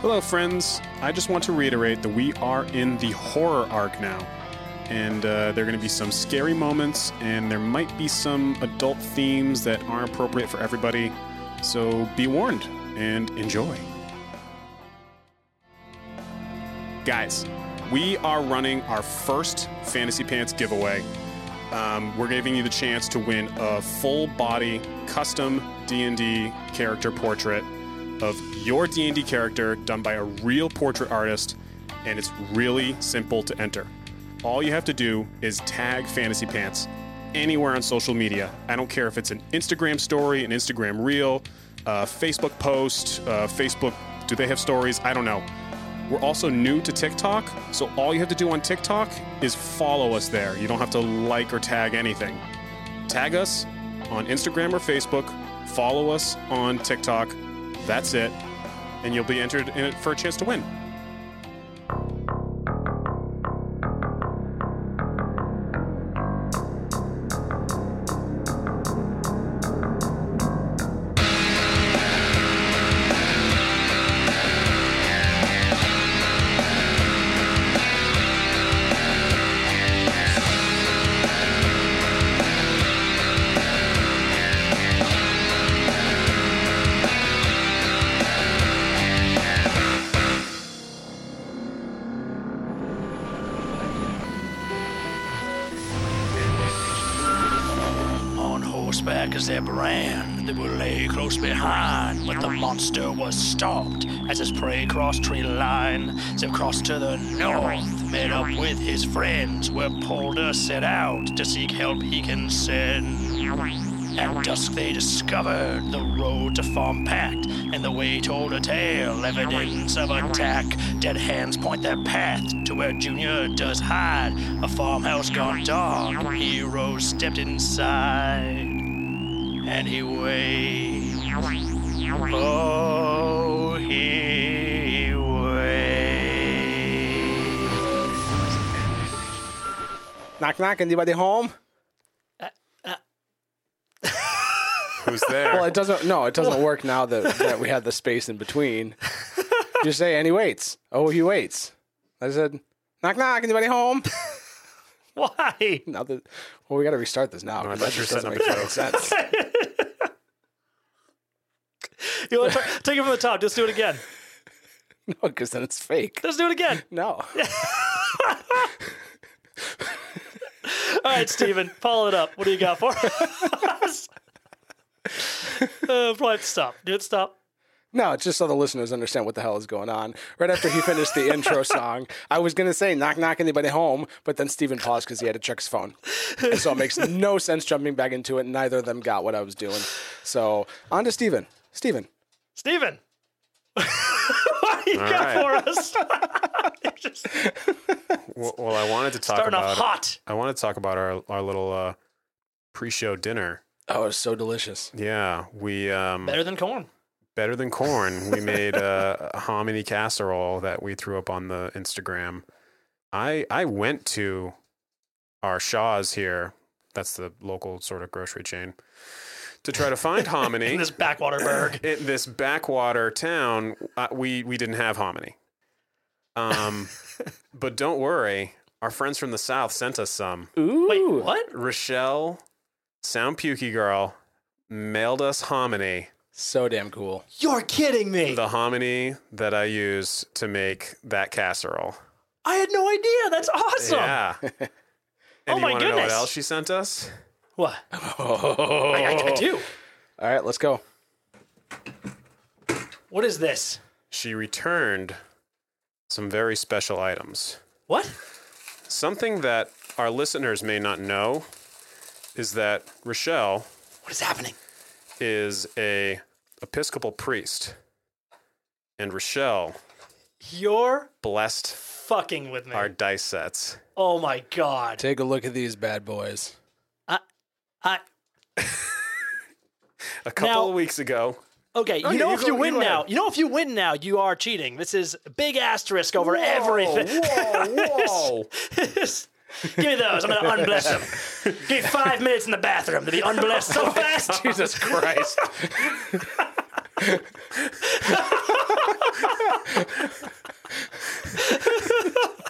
Hello, friends. I just want to reiterate that we are in the horror arc now. And uh, there are going to be some scary moments, and there might be some adult themes that aren't appropriate for everybody. So be warned and enjoy. Guys, we are running our first Fantasy Pants giveaway. Um, we're giving you the chance to win a full body custom D&D character portrait of your D&D character done by a real portrait artist and it's really simple to enter. All you have to do is tag Fantasy Pants anywhere on social media. I don't care if it's an Instagram story, an Instagram reel, a Facebook post, Facebook do they have stories? I don't know. We're also new to TikTok, so all you have to do on TikTok is follow us there. You don't have to like or tag anything. Tag us on Instagram or Facebook, follow us on TikTok. That's it. And you'll be entered in it for a chance to win. Crossed tree line. Zip crossed to the north, met up with his friends, where Polder set out to seek help he can send. At dusk they discovered the road to Farm Pact, and the way told a tale, evidence of attack. Dead hands point their path to where Junior does hide. A farmhouse gone dark, heroes stepped inside, and he. Oh, he Knock knock. Anybody home? Who's there? Well, it doesn't. No, it doesn't work now that that we have the space in between. Just say, and he waits. Oh, he waits. I said, knock knock. Anybody home? Why? Now that well, we got to restart this now. I 'cause thought that you were just doesn't setting make up a any sense. You want to take it from the top? Just do it again. no, because then it's fake. Let's do it again. No. All right, Steven, follow it up. What do you got for us? uh, probably have to stop. Do it stop. No, it's just so the listeners understand what the hell is going on. Right after he finished the intro song, I was going to say, knock, knock, anybody home, but then Steven paused because he had to check his phone. And so it makes no sense jumping back into it. Neither of them got what I was doing. So on to Steven. Steven. Steven. What do you All got right. for us? Just well, well, I wanted to talk starting about hot. I wanted to talk about our our little uh, pre-show dinner. Oh, it's so delicious. Yeah, we um, Better than corn. better than corn. We made a, a hominy casserole that we threw up on the Instagram. I I went to our Shaw's here. That's the local sort of grocery chain to try to find hominy In this backwater burg. in this backwater town. Uh, we we didn't have hominy. Um, but don't worry, our friends from the south sent us some. Ooh. Wait, what? Rochelle, Sound Pukey Girl, mailed us hominy. So damn cool. You're kidding me. The hominy that I use to make that casserole. I had no idea. That's awesome. Yeah. And Oh you my wanna know what else she sent us? What? Oh. I, I, I do. All right, let's go. What is this? She returned some very special items. What? Something that our listeners may not know is that Rochelle What is happening? is a Episcopal priest. And Rochelle You're blessed fucking with me. our dice sets. Oh my god. Take a look at these bad boys. I A couple Now- of weeks ago, okay. Okay, you know you if go- you you win go now, ahead. you know if you win now, you are cheating. This is a big asterisk over everything. Whoa, whoa. Give me those. I'm gonna unbless them. Give me five minutes in the bathroom to be unblessed so oh, fast. Jesus Christ.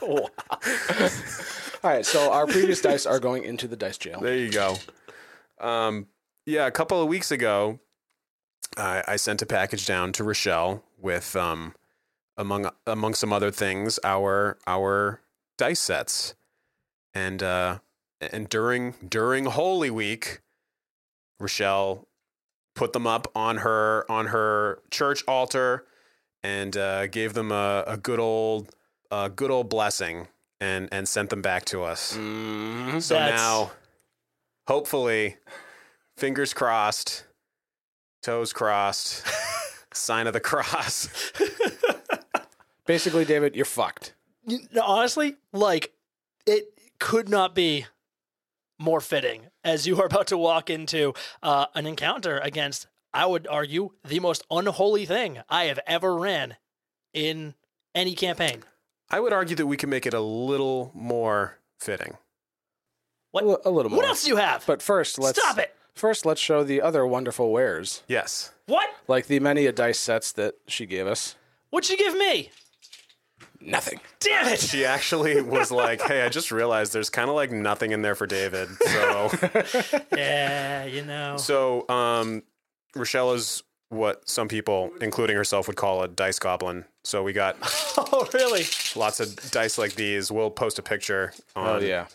All right, so our previous dice are going into the dice jail. There you go. Um, yeah, a couple of weeks ago, I, I sent a package down to Rochelle with, um, among among some other things, our our dice sets, and uh, and during during Holy Week, Rochelle put them up on her on her church altar and uh, gave them a, a good old a good old blessing and and sent them back to us. Mhm. So now, hopefully, fingers crossed, toes crossed, sign of the cross. Basically, David, you're fucked. You- no, honestly, like it could not be more fitting as you are about to walk into uh, an encounter against, I would argue, the most unholy thing I have ever ran in any campaign. I would argue that we can make it a little more fitting. What? A little more. What else do you have? But first, let's Stop it! First, let's show the other wonderful wares, Yes. What? like the many a dice sets that she gave us. What'd you give me? Nothing. Damn it! She actually was like, "Hey, I just realized there's kind of like nothing in there for David." So, yeah, you know. so um, Rochelle is what some people, including herself, would call a dice goblin. So we got Oh, really? lots of dice like these. We'll post a picture on Oh yeah.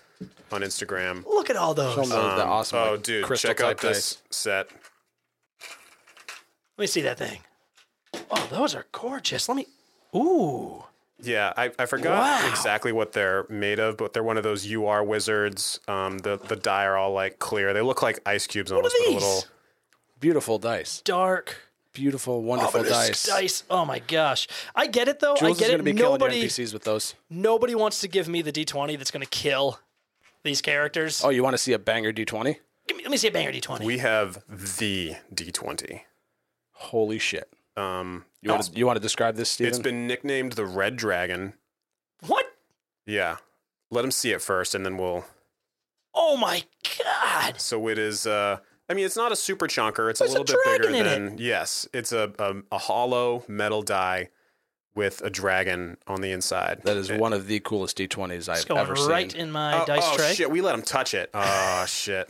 On Instagram. Look at all Show 'em those. the, the awesome. oh, like, dude, crystal check out type this dice. set. Let me see that thing. Oh, those are gorgeous. Let me. Ooh. Yeah, I, I forgot Wow. exactly what they're made of, but they're one of those UR wizards. Um, the the die are all like clear. They look like ice cubes What are almost, but a these? little. Beautiful dice. Dark. Beautiful, wonderful dice. Dice. Oh my gosh. I get it though. Jules I get is going it. be killing Nobody. your NPCs with those. Nobody wants to give me the D20 that's going to kill these characters. Oh, you want to see a banger D20? Give me, let me see a banger D20. We have the D20. Holy shit! Um, You want to you want to describe this, Steven? it's been nicknamed the Red Dragon. what? Yeah, let him see it first, and then we'll. Oh my god. So it is. Uh, I mean, it's not a super chunker. It's a There's a little bit bigger dragon in than. Yes, it's a, a a hollow metal die with a dragon on the inside. that is one of the coolest D20s I've It's going ever right seen. in my Oh, dice oh, tray. shit! We let him touch it. Oh shit!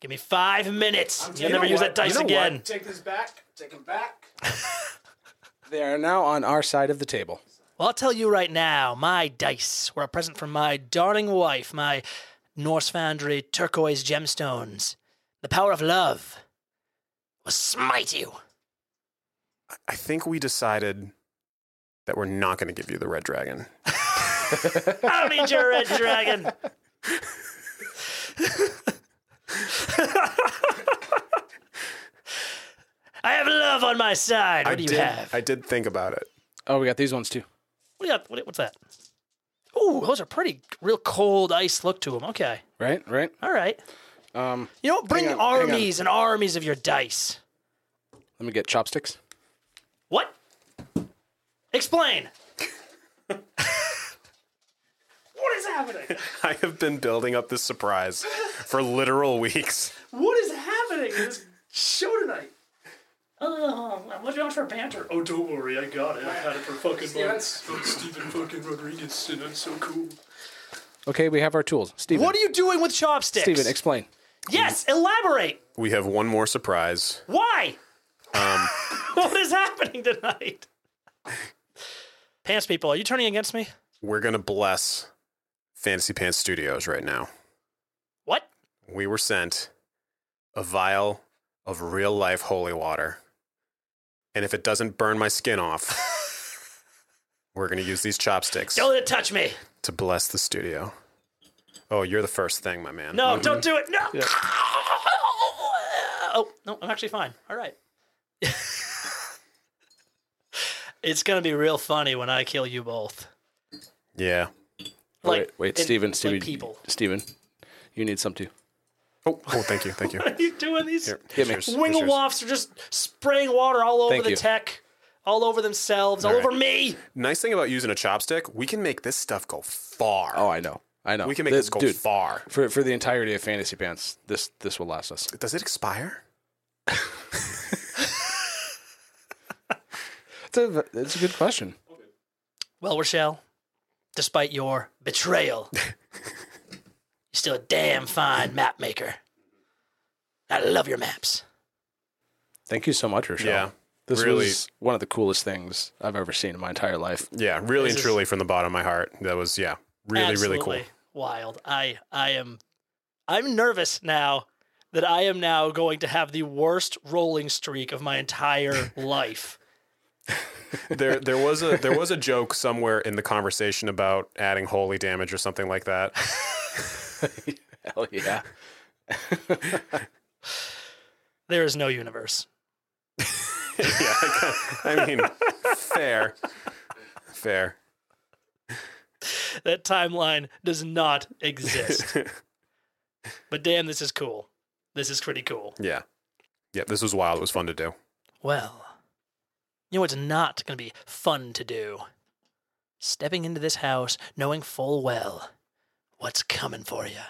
Give me five minutes. You You'll never use what? that dice You know again. what? Take this back. Take them back. they are now on our side of the table. Well, I'll tell you right now, my dice were a present from my darling wife, my Norse Foundry turquoise gemstones. The power of love will smite you. I think we decided that we're not going to give you the red dragon. I don't need your red dragon. I have love on my side. What I do you did, have? I did think about it. Oh, we got these ones too. What do you got? What, what's that? Ooh, those are pretty real cold ice look to them. Okay. Right, right. All right. Um, You know, bring Hang on, hang on. armies and armies of your dice. let me get chopsticks. What? Explain. what is happening? I have been building up this surprise for literal weeks. What is happening in this show tonight? Oh, what's wrong for banter? Oh, don't worry, I got it. I've had it for fucking months. I'm Steven fucking Rodriguez, and I'm so cool. Okay, we have our tools. Steven. What are you doing with chopsticks? Steven, explain. yes, elaborate. We have one more surprise. Why? Um, what is happening tonight? Pants people, are you turning against me? We're going to bless Fantasy Pants Studios right now. What? We were sent a vial of real life holy water. And if it doesn't burn my skin off, we're going to use these chopsticks Don't let it touch me. to bless the studio. Oh, you're the first thing, my man. No, mm-hmm. don't do it. No. Oh, no, I'm actually fine. All right. it's going to be real funny when I kill you both. Yeah. Like, wait, wait, in- Steven, like people. Steven, you need some too. Oh, oh, thank you, thank you. What are you doing? These Here, Hit me. here's wingle yours. wafts are just spraying water all over Thank the you. tech, all over themselves, all, All over me. Nice thing about using a chopstick, we can make this stuff go far. Oh, I know. I know. we can make Th- this go dude, far. For for the entirety of Fantasy Pants, this this will last us. Does it expire? It's a it's a good question. Well, Rochelle, despite your betrayal, you're still a damn fine map maker. I love your maps. Thank you so much, Rochelle. Yeah, This really- was one of the coolest things I've ever seen in my entire life. Yeah, really This and is- truly from the bottom of my heart. That was yeah, really really cool. Absolutely Wild. I I am I'm nervous now that I am now going to have the worst rolling streak of my entire life. there there was a there was a joke somewhere in the conversation about adding holy damage or something like that. Hell yeah. There is no universe. yeah, I, kinda- I mean, fair, fair. That timeline does not exist. but damn, this is cool. This is pretty cool. Yeah, yeah. This was wild. It was fun to do. Well, you know what's not going to be fun to do? Stepping into this house knowing full well what's coming for you.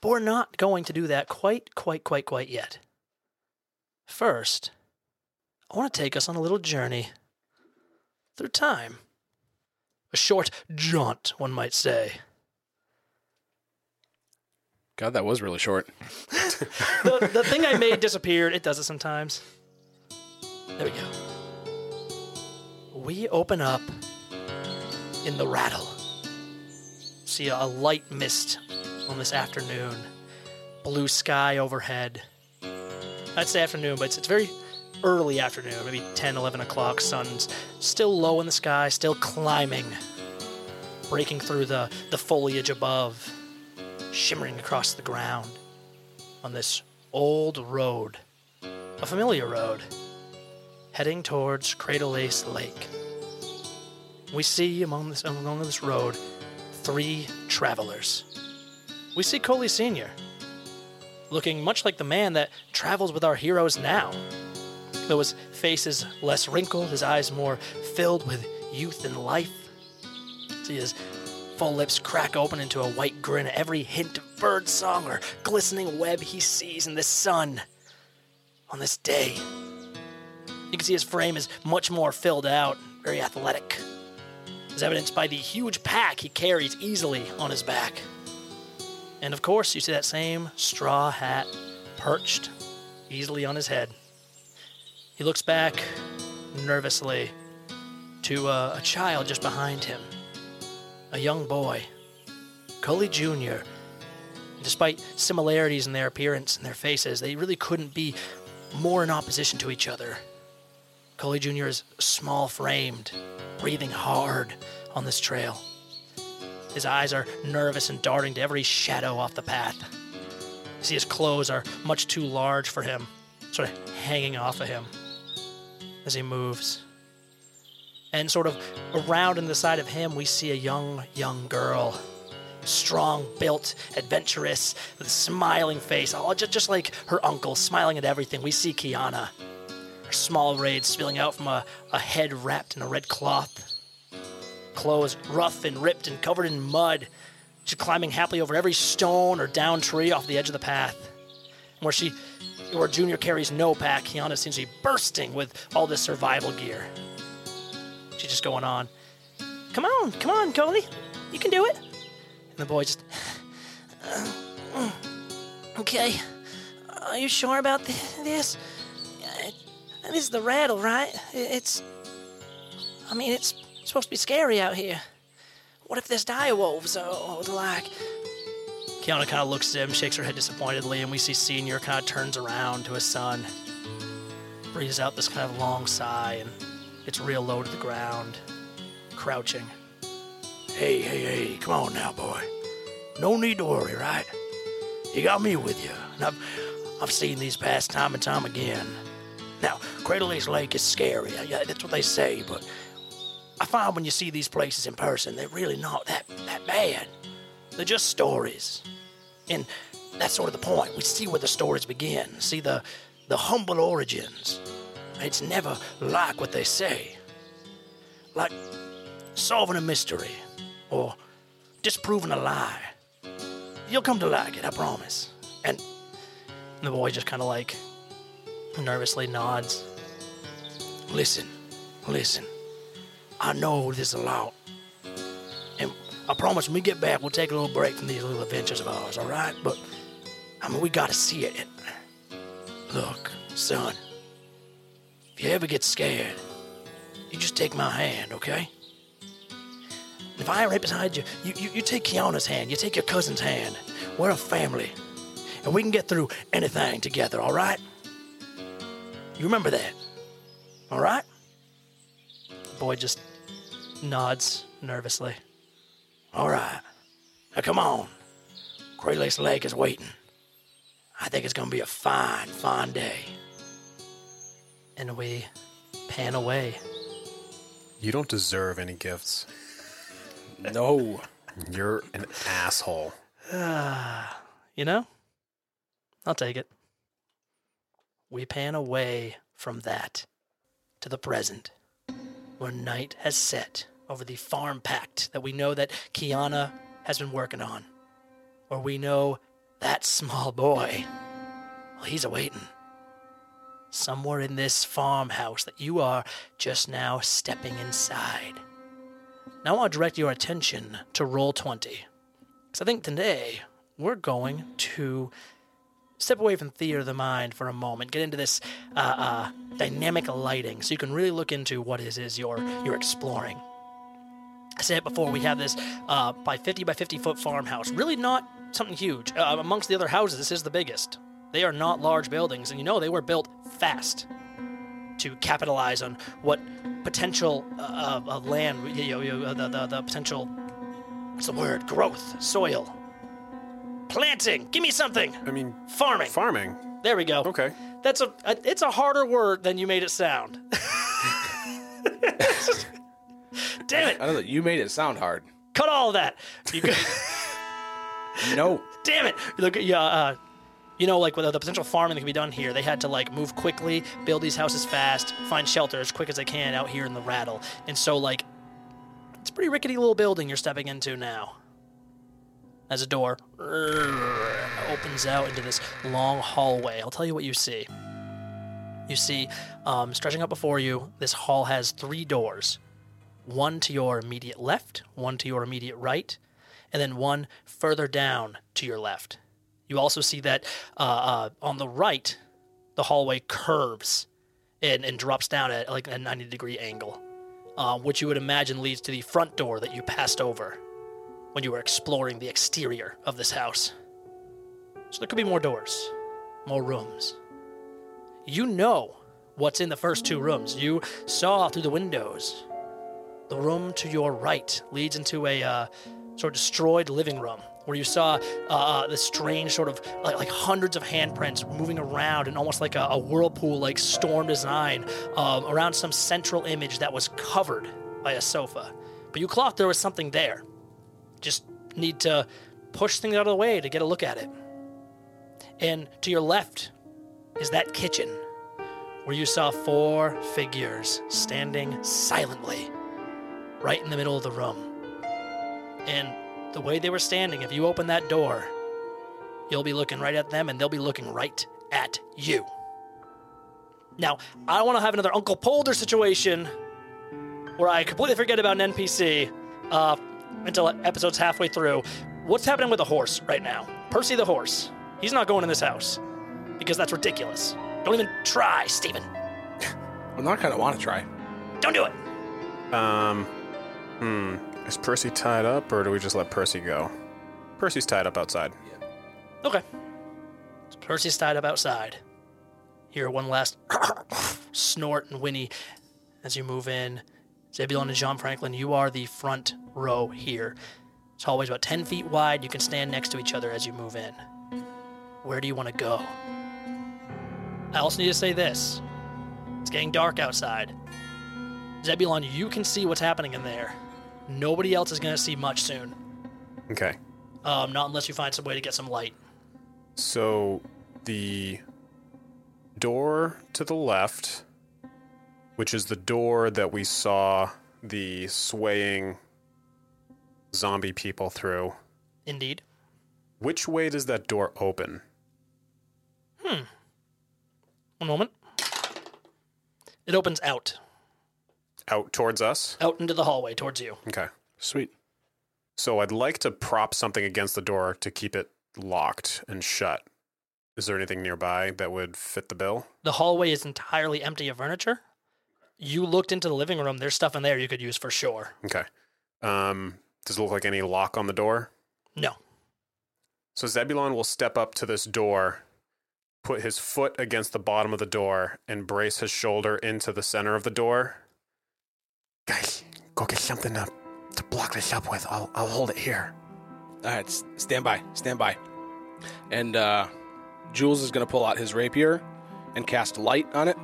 But we're not going to do that quite, quite, quite, quite yet. First, I want to take us on a little journey through time. A short jaunt, one might say. God, that was really short. the, the thing I made disappeared. It does it sometimes. There we go. We open up in the rattle. See a light mist on this afternoon. Blue sky overhead. That's the afternoon, but it's, it's very early afternoon, maybe 10, 11 o'clock. Sun's still low in the sky, still climbing, breaking through the, the foliage above, shimmering across the ground on this old road, a familiar road, heading towards Cradle Ace Lake. We see among this, along this road three travelers. We see Cully Sr., looking much like the man that travels with our heroes now. Though his face is less wrinkled, his eyes more filled with youth and life. See his full lips crack open into a white grin at every hint of bird song or glistening web he sees in the sun on this day. You can see his frame is much more filled out, very athletic, as evidenced by the huge pack he carries easily on his back. And of course, you see that same straw hat perched easily on his head. He looks back nervously to uh, a child just behind him, a young boy, Cully Jr. Despite similarities in their appearance and their faces, they really couldn't be more in opposition to each other. Cully Jr. is small framed, breathing hard on this trail. His eyes are nervous and darting to every shadow off the path. You see, his clothes are much too large for him, sort of hanging off of him as he moves. And sort of around in the side of him, we see a young, young girl. Strong, built, adventurous, with a smiling face, all just, just like her uncle, smiling at everything. We see Kiana, small braids spilling out from a, a head wrapped in a red cloth. Clothes rough and ripped and covered in mud. She's climbing happily over every stone or down tree off the edge of the path. Where she, where Junior carries no pack, Kiana seems to be bursting with all this survival gear. She's just going on. Come on, come on, Cully. You can do it. And the boy just. "Uh, okay. Are you sure about th- this? Uh, This is the rattle, right? It's. I mean, it's supposed to be scary out here. What if there's dire wolves or, or the like? Kiana kind of looks at him, shakes her head disappointedly, and we see Senior kind of turns around to his son, breathes out this kind of long sigh, and gets real low to the ground, crouching. Hey, hey, hey, come on now, boy. No need to worry, right? You got me with you, and I've, I've seen these past time and time again. Now, Cradle Lake is scary, yeah, that's what they say, but I find when you see these places in person, they're really not that, that bad. They're just stories. And that's sort of the point. We see where the stories begin, see the, the humble origins. It's never like what they say. Like solving a mystery or disproving a lie. You'll come to like it, I promise. And the boy just kind of like nervously nods. Listen, listen. I know this a lot. And I promise when we get back, we'll take a little break from these little adventures of ours, all right? But, I mean, we gotta see it. Look, son, if you ever get scared, you just take my hand, okay? If I ain't right beside you, you, you, you take Kiana's hand, you take your cousin's hand. We're a family, and we can get through anything together, all right? You remember that, all right? Boy just nods nervously. All right. Now come on. Crayless Lake is waiting. I think it's gonna be a fine, fine day. And we pan away. You don't deserve any gifts. No. You're an asshole. You know? I'll take it. We pan away from that to the present, where night has set over the farm pact that we know that Kiana has been working on. Where we know that small boy, well, he's awaiting. Somewhere in this farmhouse that you are just now stepping inside. Now I want to direct your attention to Roll20. Because I think today we're going to step away from theater of the mind for a moment, get into this uh, uh, dynamic lighting, so you can really look into what it is you're you're exploring. I said it before. We have this uh, by 50 by 50 foot farmhouse. Really not something huge. Uh, amongst the other houses, this is the biggest. They are not large buildings, and you know they were built fast to capitalize on what potential uh, of land, you know, the, the, the potential, what's the word? Growth, soil, planting. Give me something. I mean, Farming. farming. There we go. Okay. That's a, a it's a harder word than you made it sound. Damn it! I don't know. You made it sound hard. Cut all of that. You could, No. damn it! Look, yeah, uh, you know, like with the potential farming that can be done here, they had to like move quickly, build these houses fast, find shelter as quick as they can out here in the rattle, and so like, it's a pretty rickety little building you're stepping into now. As a door opens out into this long hallway, I'll tell you what you see. You see, um, stretching up before you, this hall has three doors one to your immediate left, one to your immediate right, and then one further down to your left. You also see that uh, uh, on the right, the hallway curves and, and drops down at like a 90 degree angle, uh, which you would imagine leads to the front door that you passed over when you were exploring the exterior of this house. So there could be more doors, more rooms. You know what's in the first two rooms. You saw through the windows. The room to your right leads into a uh, sort of destroyed living room where you saw uh, this strange sort of like, like hundreds of handprints moving around in almost like a, a whirlpool like storm design um, around some central image that was covered by a sofa. But you clocked there was something there. Just need to push things out of the way to get a look at it. And to your left is that kitchen where you saw four figures standing silently right in the middle of the room. And the way they were standing, if you open that door, you'll be looking right at them and they'll be looking right at you. Now, I don't want to have another Uncle Polder situation where I completely forget about an NPC uh, until episode's halfway through. What's happening with the horse right now? Percy the horse. He's not going in this house because that's ridiculous. Don't even try, Steven. Well, now I kind of want to try. Don't do it. Um, hmm. Is Percy tied up, or do we just let Percy go? Percy's tied up outside. Okay. So Percy's tied up outside. Hear one last snort and whinny as you move in. Zebulon and John Franklin, you are the front row here. This hallway's about 10 feet wide. You can stand next to each other as you move in. Where do you want to go? I also need to say this it's getting dark outside. Zebulon, you can see what's happening in there. Nobody else is going to see much soon. Okay. Um, not unless you find some way to get some light. So the door to the left, which is the door that we saw the swaying zombie people through, Indeed. which way does that door open? Hmm. One moment. It opens out. out towards us. out into the hallway towards you. Okay. Sweet. So I'd like to prop something against the door to keep it locked and shut. Is there anything nearby that would fit the bill? The hallway is entirely empty of furniture. You looked into the living room. There's stuff in there you could use for sure. Okay. Um, does it look like any lock on the door? No. So Zebulon will step up to this door, put his foot against the bottom of the door, and brace his shoulder into the center of the door. Guys, go get something to, to block this up with. I'll, I'll hold it here. All right, s- stand by, stand by. And uh, Jules is going to pull out his rapier and cast light on it.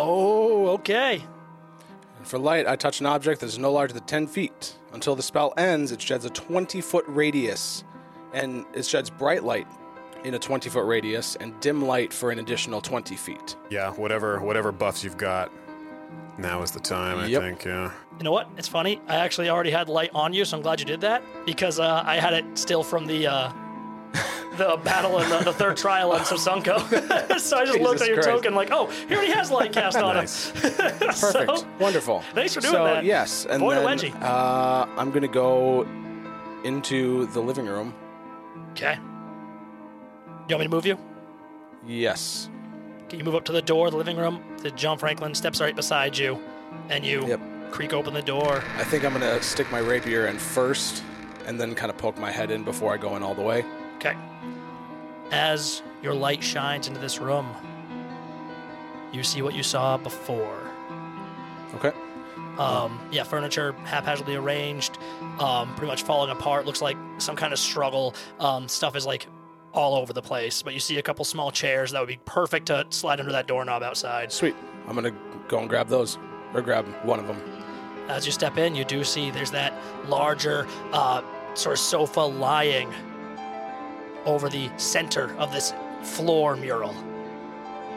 Oh, okay. And for light, I touch an object that is no larger than 10 feet. Until the spell ends, it sheds a 20 foot radius, and it sheds bright light in a 20 foot radius and dim light for an additional 20 feet. Yeah, whatever whatever buffs you've got. Now is the time, I Yep. think. Yeah. You know what? It's funny. I actually already had light on you, so I'm glad you did that because uh, I had it still from the uh, the battle and the, the third trial on Sosunko. so I just looked at your Christ. token like, oh, he already has light cast on Nice. him. Perfect. So, Wonderful. Thanks for doing so, that. yes, and Boy then wedgie. uh, I'm going to go into the living room. okay. You want me to move you? Yes. Can you move up to the door of the living room? The John Franklin steps right beside you, and you Yep. creak open the door. I think I'm going to stick my rapier in first and then kind of poke my head in before I go in all the way. Okay. As your light shines into this room, you see what you saw before. Okay. Um, yeah, furniture haphazardly arranged, um, pretty much falling apart. Looks like some kind of struggle. Um, stuff is like all over the place, but you see a couple small chairs that would be perfect to slide under that doorknob outside. Sweet. I'm going to go and grab those, or grab one of them. As you step in, you do see there's that larger uh, sort of sofa lying over the center of this floor mural.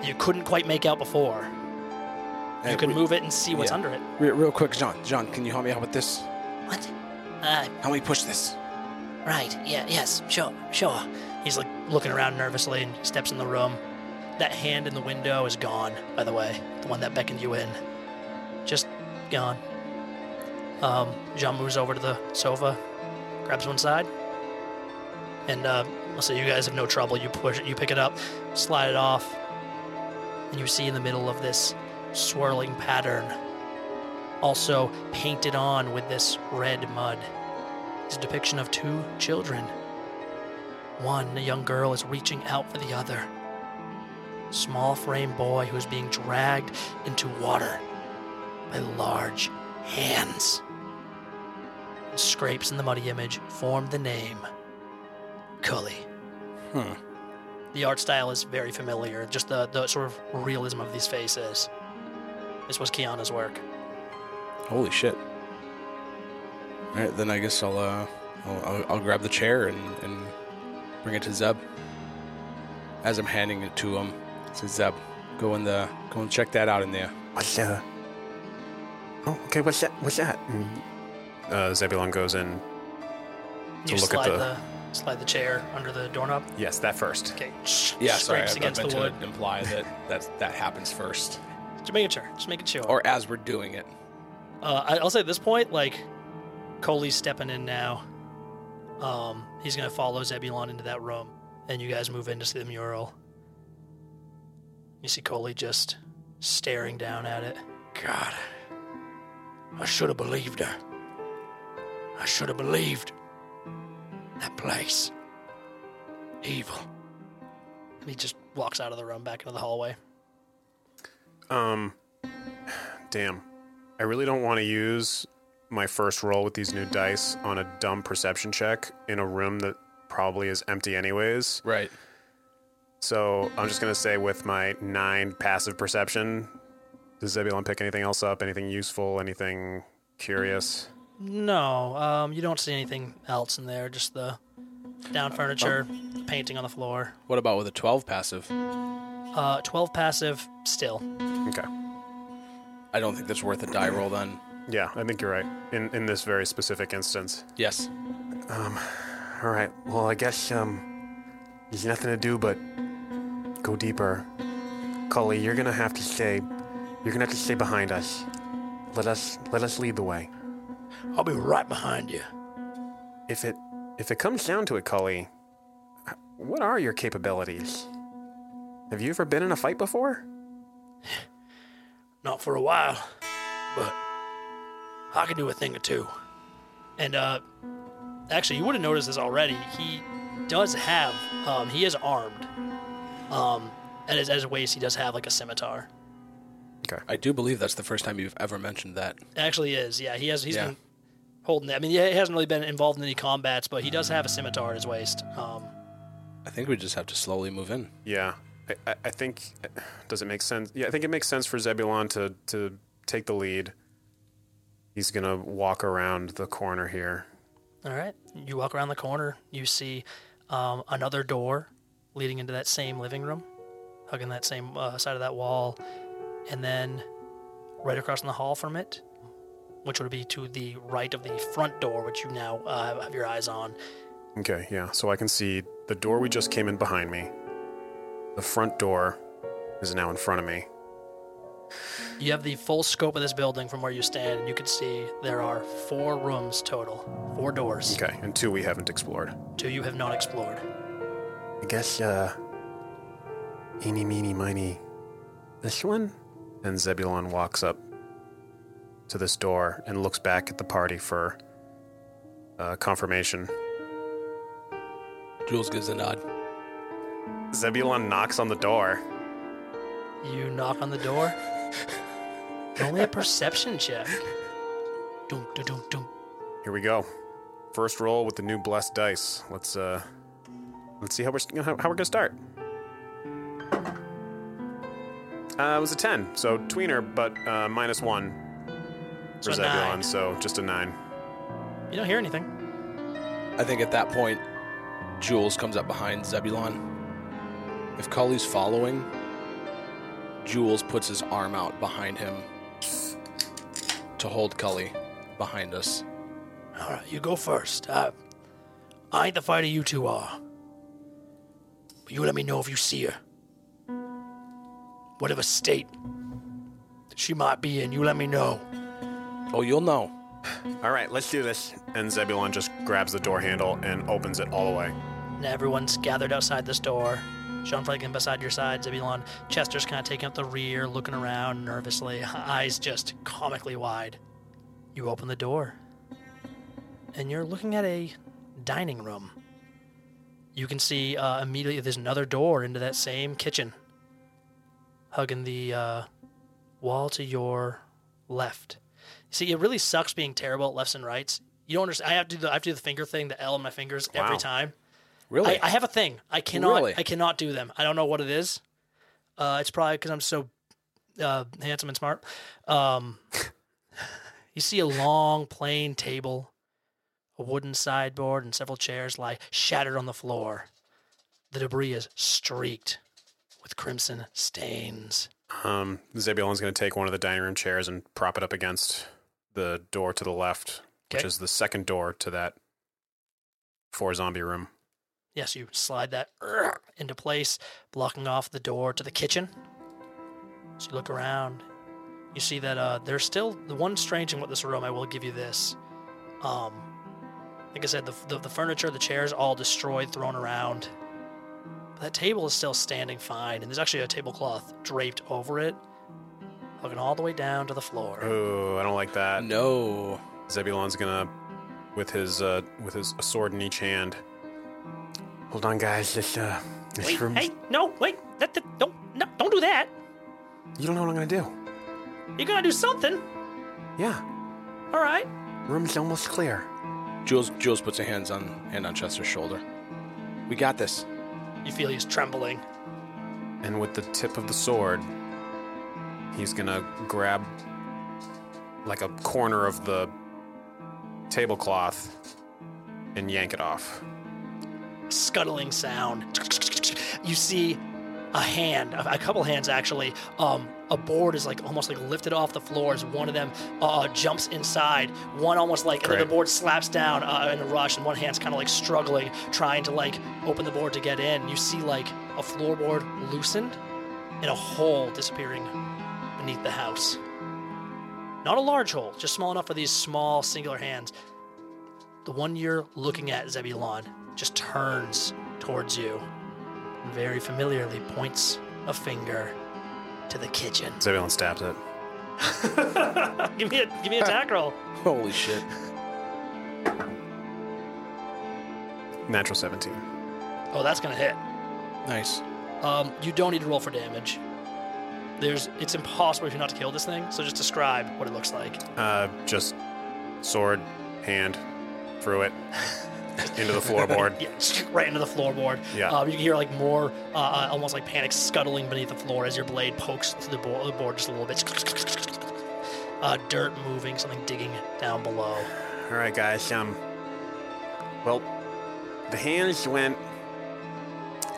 You couldn't quite make out before. Hey, You can we- move it and see what's yeah. under it. Re- real quick, John. John, can you help me out with this? What? Uh, Help me push this. right. Yeah, yes, sure, sure. He's like looking around nervously and steps in the room. That hand in the window is gone, by the way. The one that beckoned you in. Just gone. Um, Jean moves over to the sofa, grabs one side, and uh, Say you guys have no trouble. You push it, you pick it up, slide it off, and you see in the middle of this swirling pattern, also painted on with this red mud, is a depiction of two children. One, a young girl, is reaching out for the other. Small frame boy who is being dragged into water by large hands. And scrapes in the muddy image form the name Cully. Hmm. The art style is very familiar, just the, the sort of realism of these faces. This was Kiana's work. Holy shit. All right, then I guess I'll uh, I'll, I'll, I'll grab the chair and, and bring it to Zeb. As I'm handing it to him, I say Zeb, go in the go and check that out in there. What's, uh... Oh, okay, what's that? What's that? Mm, Uh, Zebulon goes in. You look at the- the slide the chair under the doorknob. Yes, that first. Okay. Yeah, sorry, Scrapes I, I against meant the wood. to imply that that that happens first, Just make making sure. Just make making sure. or as we're doing it. Uh, I- I'll say at this point, like, Cully's stepping in now. Um, he's gonna follow Zebulon into that room, and you guys move in to see the mural. You see Cully just staring down at it. God, I should have believed her. I should have believed that place. Evil. And he just walks out of the room back into the hallway. Um, damn. I really don't want to use my first roll with these new dice on a dumb perception check in a room that probably is empty anyways. Right. So I'm just gonna say with my nine passive perception, does Zebulon pick anything else up? Anything useful? Anything curious? No, um, you don't see anything else in there. Just the down furniture, painting on the floor. What about with a 12 passive? Uh, twelve passive still. Okay. I don't think that's worth a die roll then. Yeah, I think you're right. In in this very specific instance. Yes. Um, All right, well, I guess, um... There's nothing to do but go deeper. Cully, you're gonna have to stay... You're gonna have to stay behind us. let us let us lead the way. I'll be right behind you. If it if it comes down to it, Cully, what are your capabilities? Have you ever been in a fight before? Not for a while, but I can do a thing or two. And uh, actually, you would have noticed this already. He does have, um, he is armed. Um, at his, at his waist, he does have like a scimitar. Okay. I do believe that's the first time you've ever mentioned that. Actually, is yeah. He has he's Yeah. been holding that. I mean, he hasn't really been involved in any combats, but he does have a scimitar at his waist. Um, I think we just have to slowly move in. Yeah, I, I, I think. Does it make sense? Yeah, I think it makes sense for Zebulon to to take the lead. He's gonna walk around the corner here. all right, you walk around the corner. You see um, another door leading into that same living room, hugging that same uh, side of that wall, and then right across in the hall from it, which would be to the right of the front door, which you now uh, have your eyes on. Okay, yeah. So I can see the door we just came in behind me. The front door is now in front of me. You have the full scope of this building from where you stand, and you can see there are four rooms total, four doors. Okay, and two we haven't explored. Two you have not explored. I guess uh eeny meeny miny this one? And Zebulon walks up to this door and looks back at the party for uh, confirmation. Jules gives a nod. Zebulon knocks on the door. You knock on the door. Only a perception check. Here we go. First roll with the new blessed dice. Let's uh, let's see how we're how, how we're gonna start. Uh, it was a ten, so tweener, but uh, minus one for So Zebulon, nine. so just a nine. You don't hear anything. I think at that point, Jules comes up behind Zebulon. If Cully's following, Jules puts his arm out behind him to hold Cully behind us. All right, you go first. Uh, I, I ain't the fighter you two are. But you let me know if you see her. Whatever state she might be in, you let me know. Oh, you'll know. All right, let's do this. And Zebulon just grabs the door handle and opens it all the way. And everyone's gathered outside this door. Sean Flanagan beside your side, Zebulon. Chester's kind of taking up the rear, looking around nervously, eyes just comically wide. You open the door, and you're looking at a dining room. You can see uh, immediately there's another door into that same kitchen, hugging the uh, wall to your left. See, it really sucks being terrible at lefts and rights. You don't understand. I have to do the I have to do the finger thing, the L in my fingers every time. Really? I, I have a thing. I cannot. Really? I cannot do them. I don't know what it is. Uh, it's probably because I'm so uh, handsome and smart. Um, you see a long, plain table, a wooden sideboard, and several chairs lie shattered on the floor. The debris is streaked with crimson stains. Um, Zebulon's going to take one of the dining room chairs and prop it up against the door to the left, which is the second door to that four zombie room. Yes, you slide that into place, blocking off the door to the kitchen. So you look around. You see that uh, there's still the one strange thing with this room. I will give you this. Um, like I said, the, the, the furniture, the chairs, all destroyed, thrown around. But that table is still standing fine, and there's actually a tablecloth draped over it, looking all the way down to the floor. Oh, I don't like that. no. Zebulon's gonna, with his uh, with his a sword in each hand. Hold on guys, this uh this Wait, room hey, no, wait, that, that, don't, no, don't do that. You don't know what I'm gonna do. You're gonna do something. Yeah. All right. Room's almost clear. Jules Jules puts her hands on hand on Chester's shoulder. We got this. You feel he's trembling. And with the tip of the sword, he's gonna grab like a corner of the tablecloth and yank it off. scuttling sound. You see a hand, a couple hands actually. Um, a board is like almost like lifted off the floor as one of them uh, jumps inside. One almost like, and then the board slaps down uh, in a rush, and one hand's kind of like struggling, trying to like open the board to get in. You see like a floorboard loosened and a hole disappearing beneath the house. Not a large hole, just small enough for these small singular hands. The one you're looking at, Zebulon, just turns towards you and very familiarly points a finger to the kitchen. Zebulon stabs it. give me a give me a attack roll. Holy shit. Natural 17. Oh, that's gonna hit. Nice. Um, you don't need to roll for damage. There's, it's impossible for you not to kill this thing. So just describe what it looks like. Uh, just sword, hand, through it, into the floorboard. Yeah, right into the floorboard. Yeah. Um, you can hear like more, uh, uh, almost like panic scuttling beneath the floor as your blade pokes through the, bo- the board just a little bit. Uh, dirt moving, something digging down below. All right, guys. Um, well, the hands went.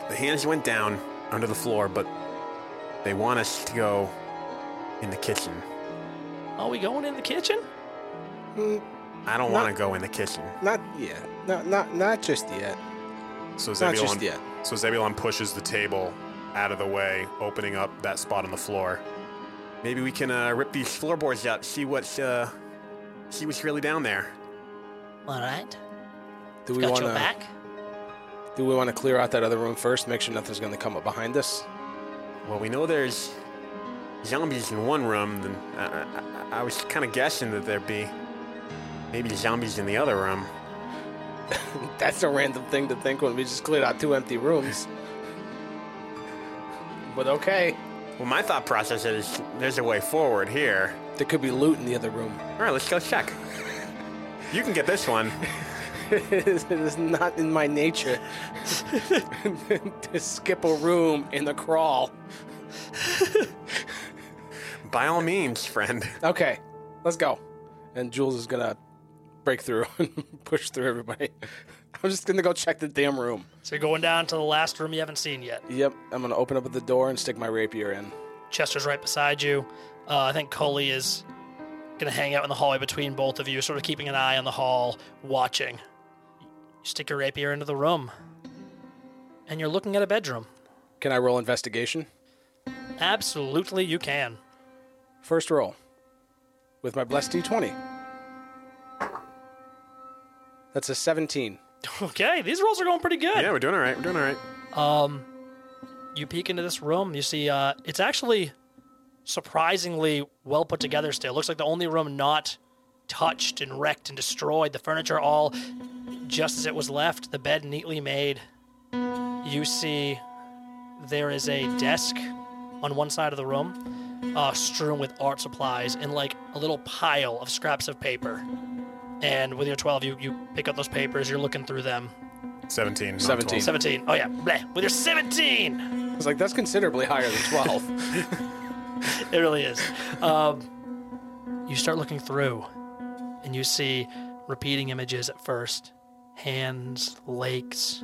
The hands went down under the floor, but they want us to go in the kitchen. Are we going in the kitchen? I don't want to go in the kitchen. Not yeah. Not not not just yet. So Not Zebulon, just yet. so Zebulon pushes the table out of the way, opening up that spot on the floor. Maybe we can uh, rip these floorboards up, see what's uh, see what's really down there. All right. Do we want to do we want to clear out that other room first? Make sure nothing's going to come up behind us. Well, we know there's zombies in one room. Then I, I, I was kind of guessing that there'd be maybe zombies in the other room. That's a random thing to think when we just cleared out two empty rooms. But okay, Well, my thought process is there's a way forward here. there could be loot in the other room. All right, let's go check. You can get this one. it is not in my nature to skip a room in the crawl. By all means, friend. Okay, let's go. And Jules is gonna break through and push through everybody. I'm just gonna go check the damn room. So you're going down to the last room you haven't seen yet. Yep, I'm gonna open up the door and stick my rapier in. Chester's right beside you. Uh, I think Cully is going to hang out in the hallway between both of you, sort of keeping an eye on the hall, watching. You stick your rapier into the room, and you're looking at a bedroom. Can I roll investigation? Absolutely, you can. First roll with my blessed d20. That's a 17. Okay, these rolls are going pretty good. Yeah, we're doing all right. We're doing all right. Um, you peek into this room. You see, uh, it's actually surprisingly well put together. Still, looks like the only room not touched and wrecked and destroyed. The furniture all just as it was left. The bed neatly made. You see, there is a desk on one side of the room, uh, strewn with art supplies and like a little pile of scraps of paper. And with your 12, you, you pick up those papers, you're looking through them. 17. 17. 17. Oh, yeah. Bleh. With your 17! I was like, that's considerably higher than 12. It really is. Um, you start looking through, and you see repeating images at first hands, lakes,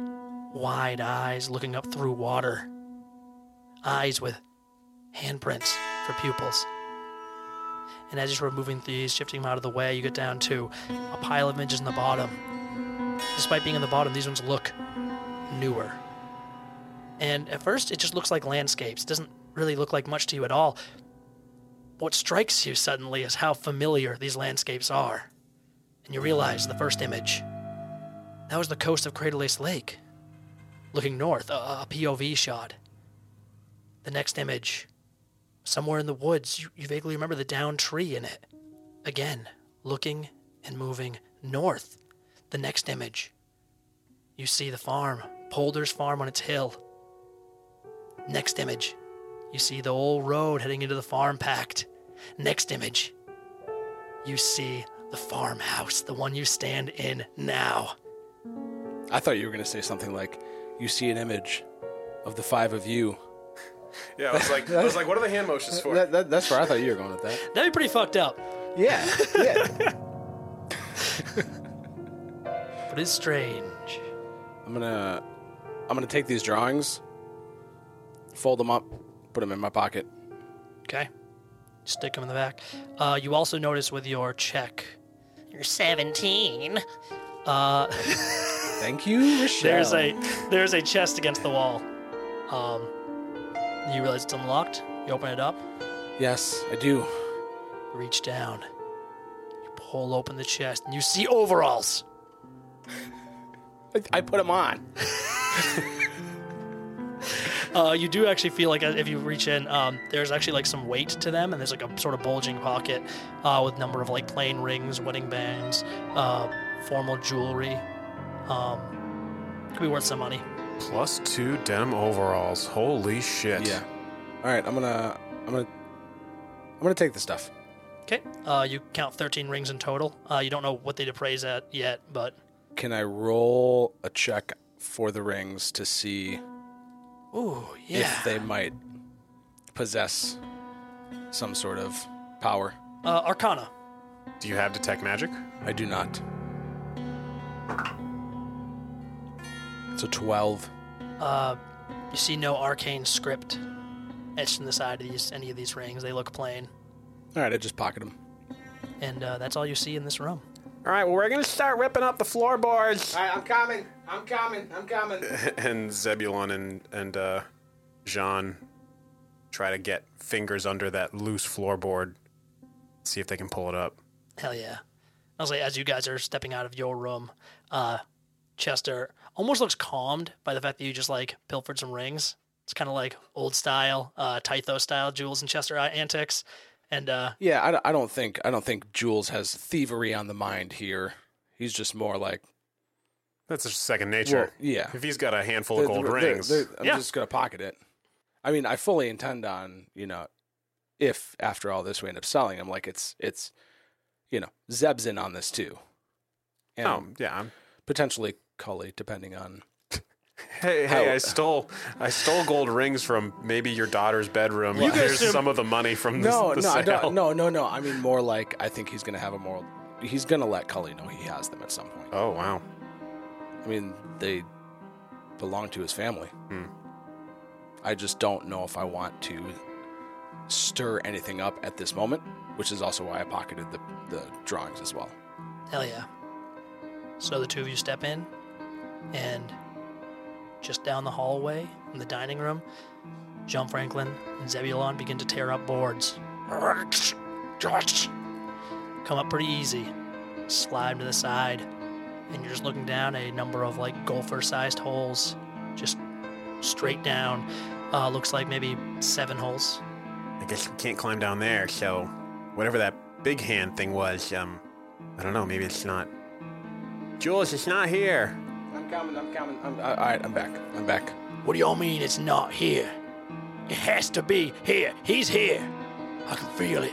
wide eyes looking up through water, eyes with handprints for pupils. And as you're removing these, shifting them out of the way, you get down to a pile of images in the bottom. Despite being in the bottom, these ones look newer. And at first, it just looks like landscapes. It doesn't really look like much to you at all. What strikes you suddenly is how familiar these landscapes are. And you realize the first image that was the coast of Crater Lace Lake, looking north, a, a POV shot. The next image, somewhere in the woods, you, you vaguely remember the downed tree in it. Again, looking and moving north. The next image, you see the farm, Polder's farm on its hill. Next image, you see the old road heading into the farm pact. Next image, you see the farmhouse, the one you stand in now. I thought you were going to say something like, you see an image of the five of you. Yeah, I was like, I was like, what are the hand motions for? That, that, that's where I thought you were going with that. That'd be pretty fucked up, Yeah, yeah. but it's strange. I'm gonna, I'm gonna take these drawings, fold them up, put them in my pocket. Okay. Stick them in the back. Uh, you also notice with your check, you're 17. Uh, Thank you, Rochelle. there's a there's a chest against the wall. Um, you realize it's unlocked. You open it up. Yes, I do. reach down. You pull open the chest and you see overalls. I, I put them on. Uh, you do actually feel like uh, if you reach in, um, there's actually like some weight to them, and there's like a sort of bulging pocket uh, with number of like plain rings, wedding bands, uh, formal jewelry. Um, could be worth some money. Plus two denim overalls. Holy shit. Yeah. All right, I'm gonna, I'm gonna, I'm gonna take the stuff. Okay. Uh, you count 13 rings in total. Uh, you don't know what they'd appraise at yet, but Can I roll a check for the rings to see ooh, yeah. if they might possess some sort of power? Uh, Arcana. Do you have detect magic? I do not. It's a 12. Uh, you see no arcane script etched in the side of these any of these rings. They look plain, All right, I just pocket them. and uh, that's all you see in this room. All right, well, we're going to start ripping up the floorboards. All right, I'm coming. I'm coming. I'm coming. and Zebulon and, and uh, Jean try to get fingers under that loose floorboard, see if they can pull it up. Hell yeah! I was like, as you guys are stepping out of your room, uh, Chester almost looks calmed by the fact that you just like pilfered some rings. It's kind of like old style, uh, Tytho style Jules and Chester antics, and uh, Yeah, I, don't- I don't think I don't think Jules has thievery on the mind here. He's just more like That's just second nature. Well, yeah. If he's got a handful of They're- gold they're- rings. they're- I'm Yeah. just gonna pocket it. I mean, I fully intend on you know, if after all this we end up selling them, like it's it's, you know, Zeb's in on this too, and oh, yeah. I'm- potentially Cully, depending on. Hey, hey! How- I stole, I stole gold rings from maybe your daughter's bedroom. You Here's guys- some of the money from the, No, the no, sale. no, no, no. I mean, more like I think he's gonna have a moral. He's gonna let Cully know he has them at some point. Oh wow! I mean, they belong to his family. Hmm. I just don't know if I want to stir anything up at this moment, which is also why I pocketed the, the drawings as well. hell yeah! So the two of you step in, and just down the hallway in the dining room, Jean Franklin and Zebulon begin to tear up boards. Come up pretty easy, slide to the side, and you're just looking down a number of like golfer-sized holes, just straight down. Uh, looks like maybe seven holes. I guess we can't climb down there. So, whatever that big hand thing was, um, I don't know. Maybe it's not. Jules, it's not here. I'm coming. I'm coming. I'm, all right, I'm back. I'm back. What do y'all mean it's not here? It has to be here. He's here. I can feel it.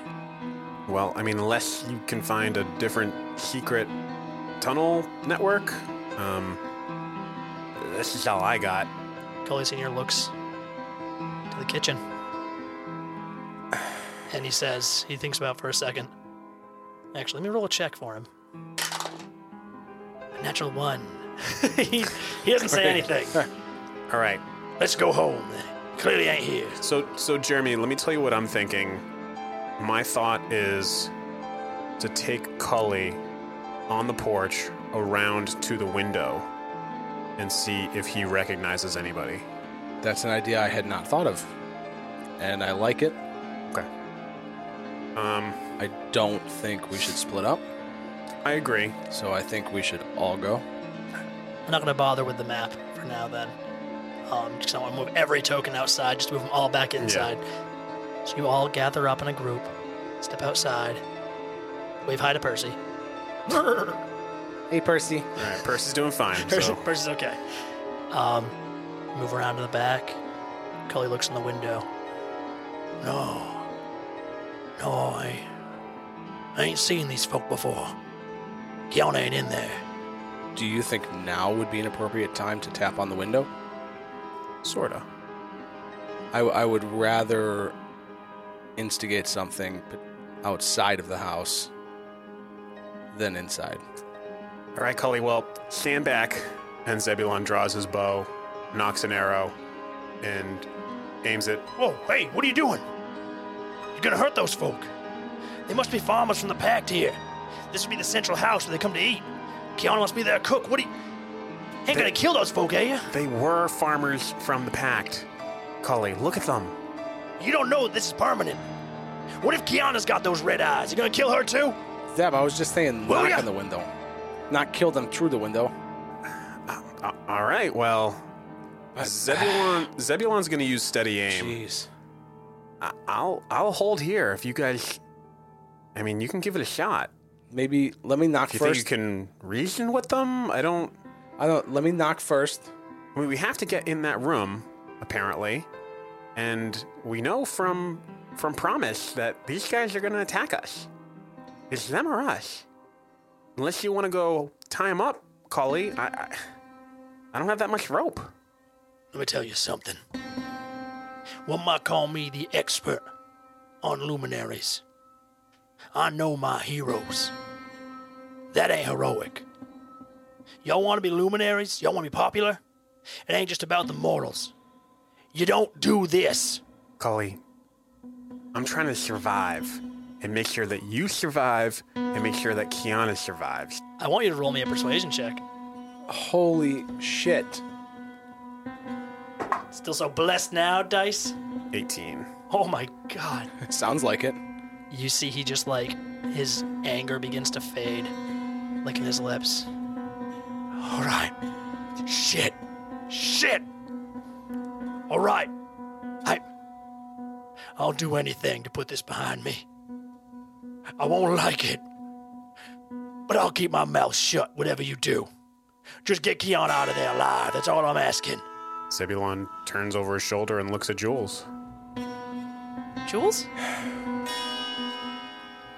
Well, I mean, unless you can find a different secret tunnel network. Um, this is all I got. Cully Senior looks to the kitchen. And he says, he thinks about it for a second. Actually, let me roll a check for him. A natural one. he, he doesn't say anything. All right. Let's go home. Clearly ain't here. So, so Jeremy, let me tell you what I'm thinking. My thought is to take Cully on the porch around to the window and see if he recognizes anybody. That's an idea I had not thought of, and I like it. Okay. Um, I don't think we should split up, I agree. so I think we should all go. I'm not going to bother with the map for now, then. Um, just I want to move every token outside, just move them all back inside. So you all gather up in a group, step outside, wave hi to Percy. Hey, Percy. All right, Percy's doing fine. Percy, So, Percy's okay. Um, move around to the back. Cully looks in the window. No. No, I, I ain't seen these folk before. Keon ain't in there. Do you think now would be an appropriate time to tap on the window? sorta. I, I would rather instigate something outside of the house than inside. All right, Cully. Well, stand back. And Zebulon draws his bow, knocks an arrow, and aims it. Whoa, hey, what are you doing? You're gonna hurt those folk. They must be farmers from the pact here. This would be the central house where they come to eat. Keanu must be their cook. What do you. Ain't They- gonna kill those folk, are you? They were farmers from the Pact. Cully, look at them. You don't know this is permanent. What if Kiana's got those red eyes? You gonna kill her too? Zeb, I was just saying Will knock ya? on the window. Not kill them through the window. Uh, all right, well, Zebulon Zebulon's going to use steady aim. Jeez. I- I'll I'll hold here if you guys. I mean, you can give it a shot. Maybe let me knock Do you first. think you can reason with them? I don't. I don't. Let me knock first. I mean, we have to get in that room, apparently, and we know from from promise that these guys are going to attack us. It's them or us. Unless you want to go tie them up, Cully. I, I I don't have that much rope. Let me tell you something. One might call me the expert on luminaries. I know my heroes. That ain't heroic. Y'all want to be luminaries? Y'all want to be popular? It ain't just about the mortals. You don't do this. Cully, I'm trying to survive and make sure that you survive and make sure that Kiana survives. I want you to roll me a persuasion check. Holy shit. Still so blessed now, Dice? 18. Oh my god. Sounds like it. You see, he just like his anger begins to fade, licking his lips. All right. Shit. Shit. All right. I. I'll do anything to put this behind me. I won't like it. But I'll keep my mouth shut, whatever you do. Just get Keon out of there alive. That's all I'm asking. Zebulon turns over his shoulder and looks at Jules. Jules?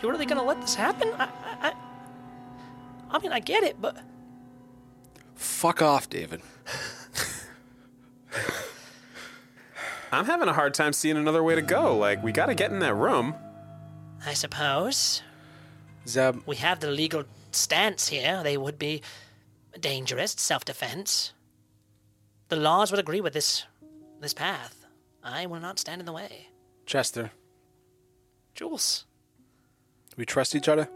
You really gonna let this happen? I, I, I, I mean, I get it, but Fuck off, David. I'm having a hard time seeing another way to go. Like, we gotta get in that room. I suppose Zeb, we have the legal stance here. They would be dangerous, self-defense. The laws would agree with this, this path. I will not stand in the way. Chester, Jules, we trust each other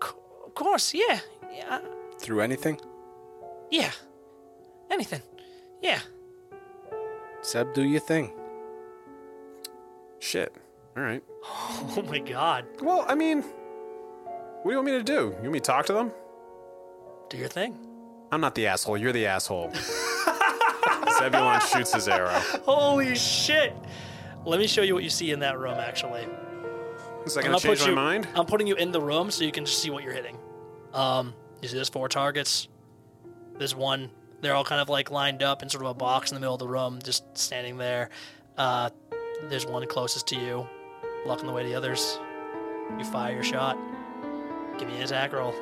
of of course, yeah, yeah, through anything? yeah. Anything, yeah. Zeb, do your thing. Shit. All right. Oh my God, Well, I mean, what do you want me to do? You want me to talk to them? do your thing. I'm not the asshole. You're the asshole. Zebulon shoots his arrow. Holy shit! Let me show you what you see in that room. Actually, Is that I'm gonna change my you, mind? I'm putting you in the room so you can just see what you're hitting. Um, you see there's four targets. There's one. They're all kind of like lined up in sort of a box in the middle of the room, just standing there. Uh, there's one closest to you, blocking the way to the others. You fire your shot. Give me an attack roll.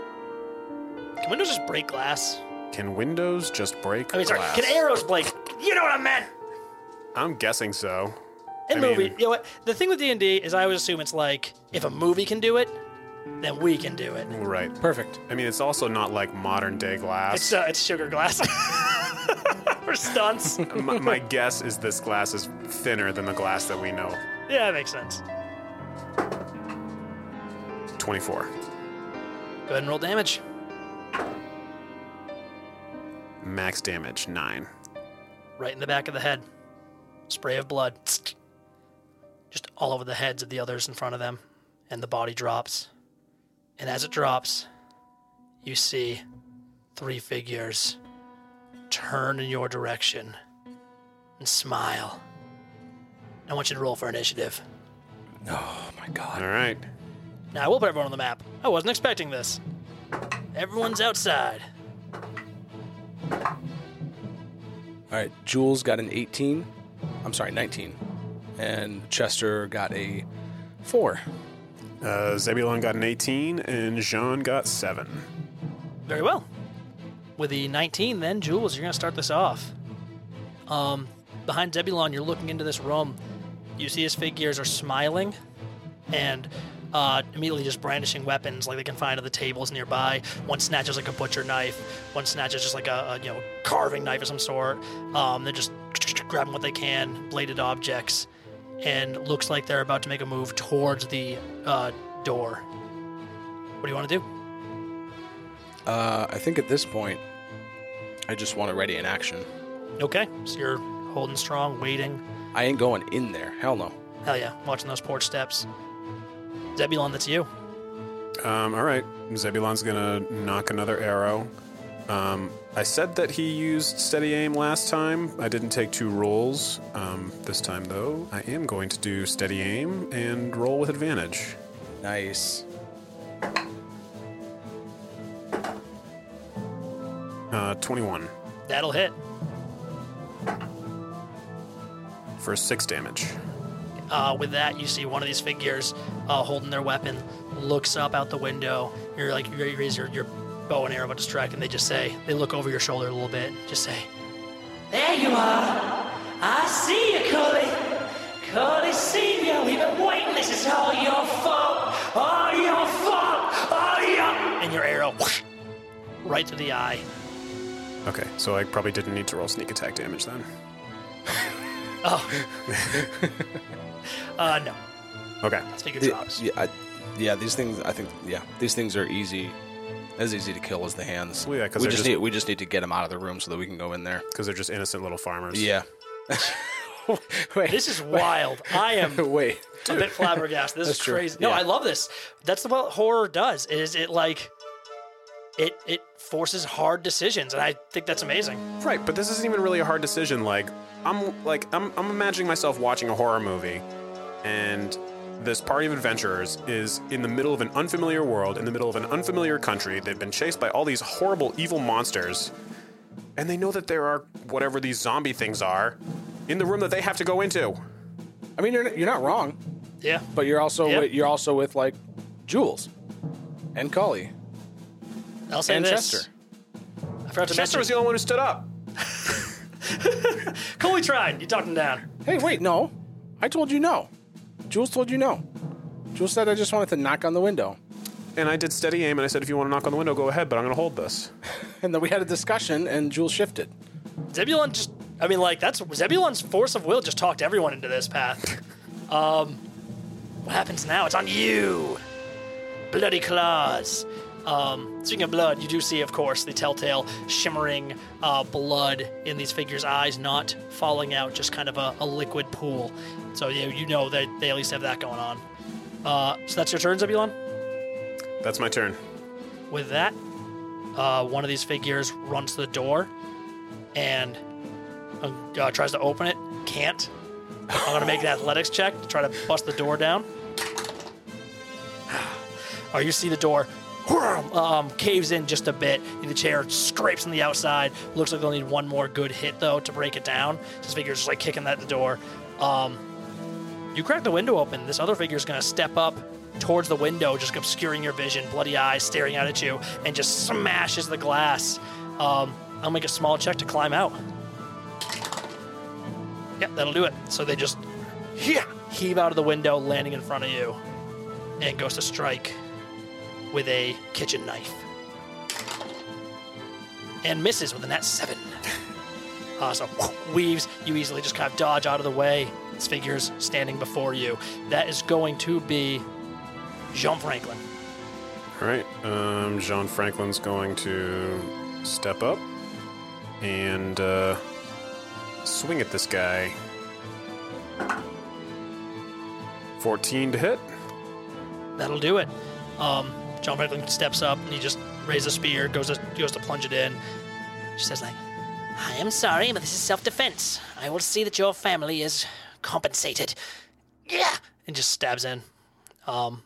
Can windows just break glass? Can windows just break I mean, sorry, glass? can arrows break? You know what I meant. I'm guessing so. In I movie, mean- you know what? The thing with D and D is I always assume it's like if a movie can do it, then we can do it. Right. Perfect. I mean, it's also not like modern day glass. It's uh, it's sugar glass for stunts. my, my guess is this glass is thinner than the glass that we know. Yeah, that makes sense. 24. Go ahead and roll damage. Max damage, 9. Right in the back of the head. Spray of blood. Just all over the heads of the others in front of them. And the body drops. And as it drops, you see three figures turn in your direction and smile. I want you to roll for initiative. Oh my god. All right. Now, I will put everyone on the map. I wasn't expecting this. Everyone's outside. All right, Jules got an 18. I'm sorry, 19. And Chester got a 4. Uh, Zebulon got an 18, and Jean got 7. Very well. With the 19, then, Jules, you're going to start this off. Um, behind Zebulon, you're looking into this room. You see his figures are smiling and uh, immediately just brandishing weapons like they can find on the tables nearby. One snatches like a butcher knife. One snatches just like a, a you know carving knife of some sort. Um, they're just grabbing what they can, bladed objects, and looks like they're about to make a move towards the uh, door. What do you want to do? Uh, I think at this point, I just want to ready in action. Okay, so you're holding strong, waiting. I ain't going in there. Hell no. Hell yeah, watching those porch steps. Zebulon, that's you. Um, all right, Zebulon's gonna knock another arrow. Um, I said that he used steady aim last time. I didn't take two rolls. Um, this time, though, I am going to do steady aim and roll with advantage. Nice. Uh, 21 That'll hit. for six damage. Uh, with that, you see one of these figures uh, holding their weapon, looks up out the window. You're like, you raise your, your bow and arrow about to strike, and they just say, they look over your shoulder a little bit, just say, There you are. I see you, Cully. Cully Senior, we've been waiting. This is all your fault. All your fault. All your. and your arrow whoosh, right through the eye. Okay, so I probably didn't need to roll sneak attack damage then. Oh. uh, no, Okay. this figure The- drops. yeah, I, yeah, these things. I think. Yeah, these things are easy. As easy to kill as the hands. Well, yeah, 'cause we they're just just- need we just need to get them out of the room so that we can go in there. Because they're just innocent little farmers. Yeah. Wait. This is wild. I am Wait. a bit flabbergasted. This is That's true. crazy. No, Yeah. I love this. That's what horror does. Is it like it it forces hard decisions, and I think that's amazing. Right, but this isn't even really a hard decision. Like, I'm like I'm, I'm imagining myself watching a horror movie, and this party of adventurers is in the middle of an unfamiliar world, in the middle of an unfamiliar country. They've been chased by all these horrible, evil monsters, and they know that there are whatever these zombie things are in the room that they have to go into. I mean, you're you're not wrong, Yeah. but you're also Yep. with, you're also with like Jules and Cully I'll say and this. Chester. I forgot to Chester was the only one who stood up. Cully tried. You talked him down. Hey, wait, no. I told you no. Jules told you no. Jules said I just wanted to knock on the window. And I did steady aim, and I said, if you want to knock on the window, go ahead, but I'm going to hold this. And then we had a discussion, and Jules shifted. Zebulon just. I mean, like that's Zebulon's force of will just talked everyone into this path. Um, what happens now? It's on you. Bloody claws. Um, speaking of blood, you do see, of course, the telltale shimmering uh, blood in these figures' eyes, not falling out, just kind of a, a liquid pool. So you, you know that they at least have that going on. Uh, so that's your turn, Zebulon. That's my turn. With that, uh, one of these figures runs to the door and uh, uh, tries to open it. Can't. I'm gonna make an athletics check to try to bust the door down. Or you see the door um, caves in just a bit. The chair scrapes on the outside. Looks like they'll need one more good hit though to break it down. This figure's just like kicking at the door. Um, you crack the window open. This other figure is gonna step up towards the window, just obscuring your vision, bloody eyes staring out at you, and just smashes the glass. Um, I'll make a small check to climb out. Yep, that'll do it. So they just yeah, heave out of the window, landing in front of you, and goes to strike with a kitchen knife. And misses with a net seven. Uh, so weaves, you easily just kind of dodge out of the way. Figure's standing before you. That is going to be Jean Franklin. All right. Um, Jean Franklin's going to step up and uh, swing at this guy. 14 to hit. That'll do it. Um, Jean Franklin steps up and he just raises a spear, goes to goes to plunge it in. She says like, I am sorry, but this is self defense. I will see that your family is compensated. Yeah. and just stabs in. Um,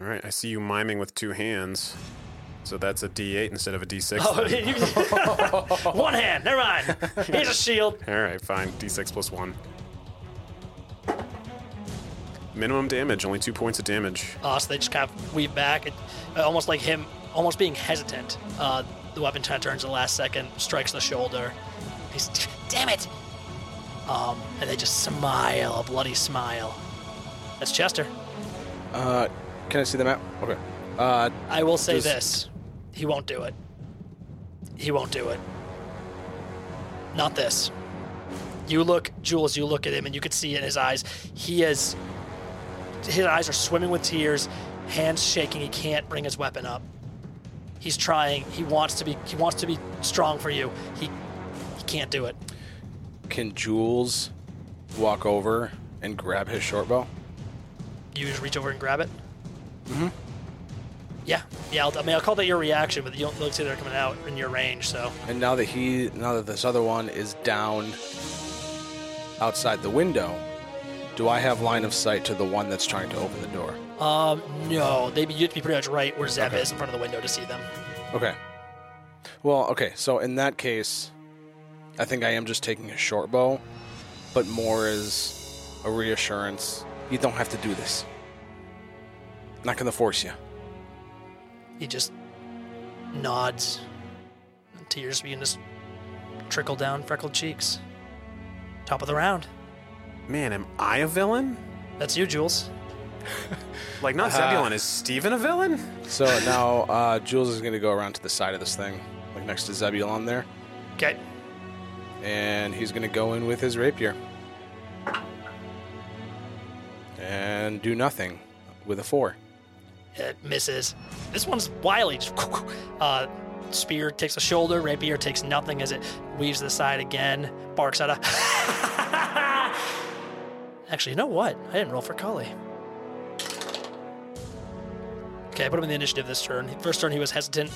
All right. I see you miming with two hands. So that's a D8 instead of a D6. oh, then. you- one hand. Never mind. Here's a shield. All right, fine. D6 plus one. Minimum damage, only two points of damage. Uh, so they just kind of weave back, it, uh, almost like him, almost being hesitant. Uh, the weapon kind of turns at the last second, strikes the shoulder. He's, Damn it. Um, and they just smile, a bloody smile. That's Chester. Uh, can I see the map? Okay. Uh, I will say Does- this: he won't do it. He won't do it. Not this. You look, Jules. You look at him, and you can see in his eyes. He is. His eyes are swimming with tears, hands shaking. He can't bring his weapon up. He's trying. He wants to be. He wants to be strong for you. He. He can't do it. Can Jules walk over and grab his short bow? You just reach over and grab it. Mm-hmm. Yeah, yeah. I'll, I mean, I'll call that your reaction, but you don't look like they're coming out in your range. So And now that he, now that this other one is down outside the window, do I have line of sight to the one that's trying to open the door? Um, no, they you have to be pretty much right where Zeb Okay. is in front of the window to see them. Okay. Well, okay. So in that case, I think I am just taking a short bow, but more as a reassurance. You don't have to do this. Not gonna force you. He just nods. And tears begin to trickle down freckled cheeks. Top of the round. Man, am I a villain? That's you, Jules. Like, not Uh-huh. Zebulon. Is Steven a villain? So now uh, Jules is gonna go around to the side of this thing, like next to Zebulon there, Okay. And he's gonna go in with his rapier and do nothing with a four. It misses. This one's wily. Uh, spear takes a shoulder. Rapier takes nothing as it weaves to the side again. Barks at a. Actually, you know what? I didn't roll for Cully. Okay, I put him in the initiative this turn. First turn he was hesitant,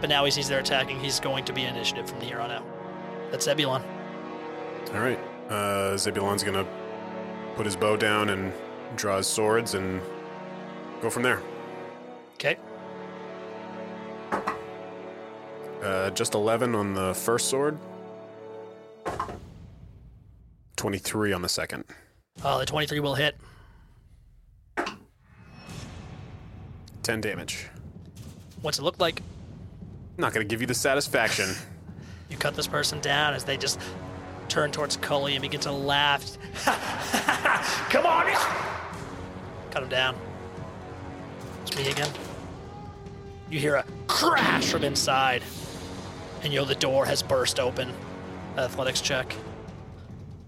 but now he sees they're attacking. He's going to be initiative from here on out. That's Zebulon. All right. Uh, Zebulon's gonna put his bow down and draw his swords and go from there. Okay. Uh, just 11 on the first sword. 23 on the second. Uh, the 23 will hit. 10 damage. What's it look like? Not gonna give you the satisfaction. You cut this person down as they just turn towards Cully and begin to laugh. Come on! Cut him down. It's me again. You hear a crash from inside, and you know the door has burst open. Athletics check.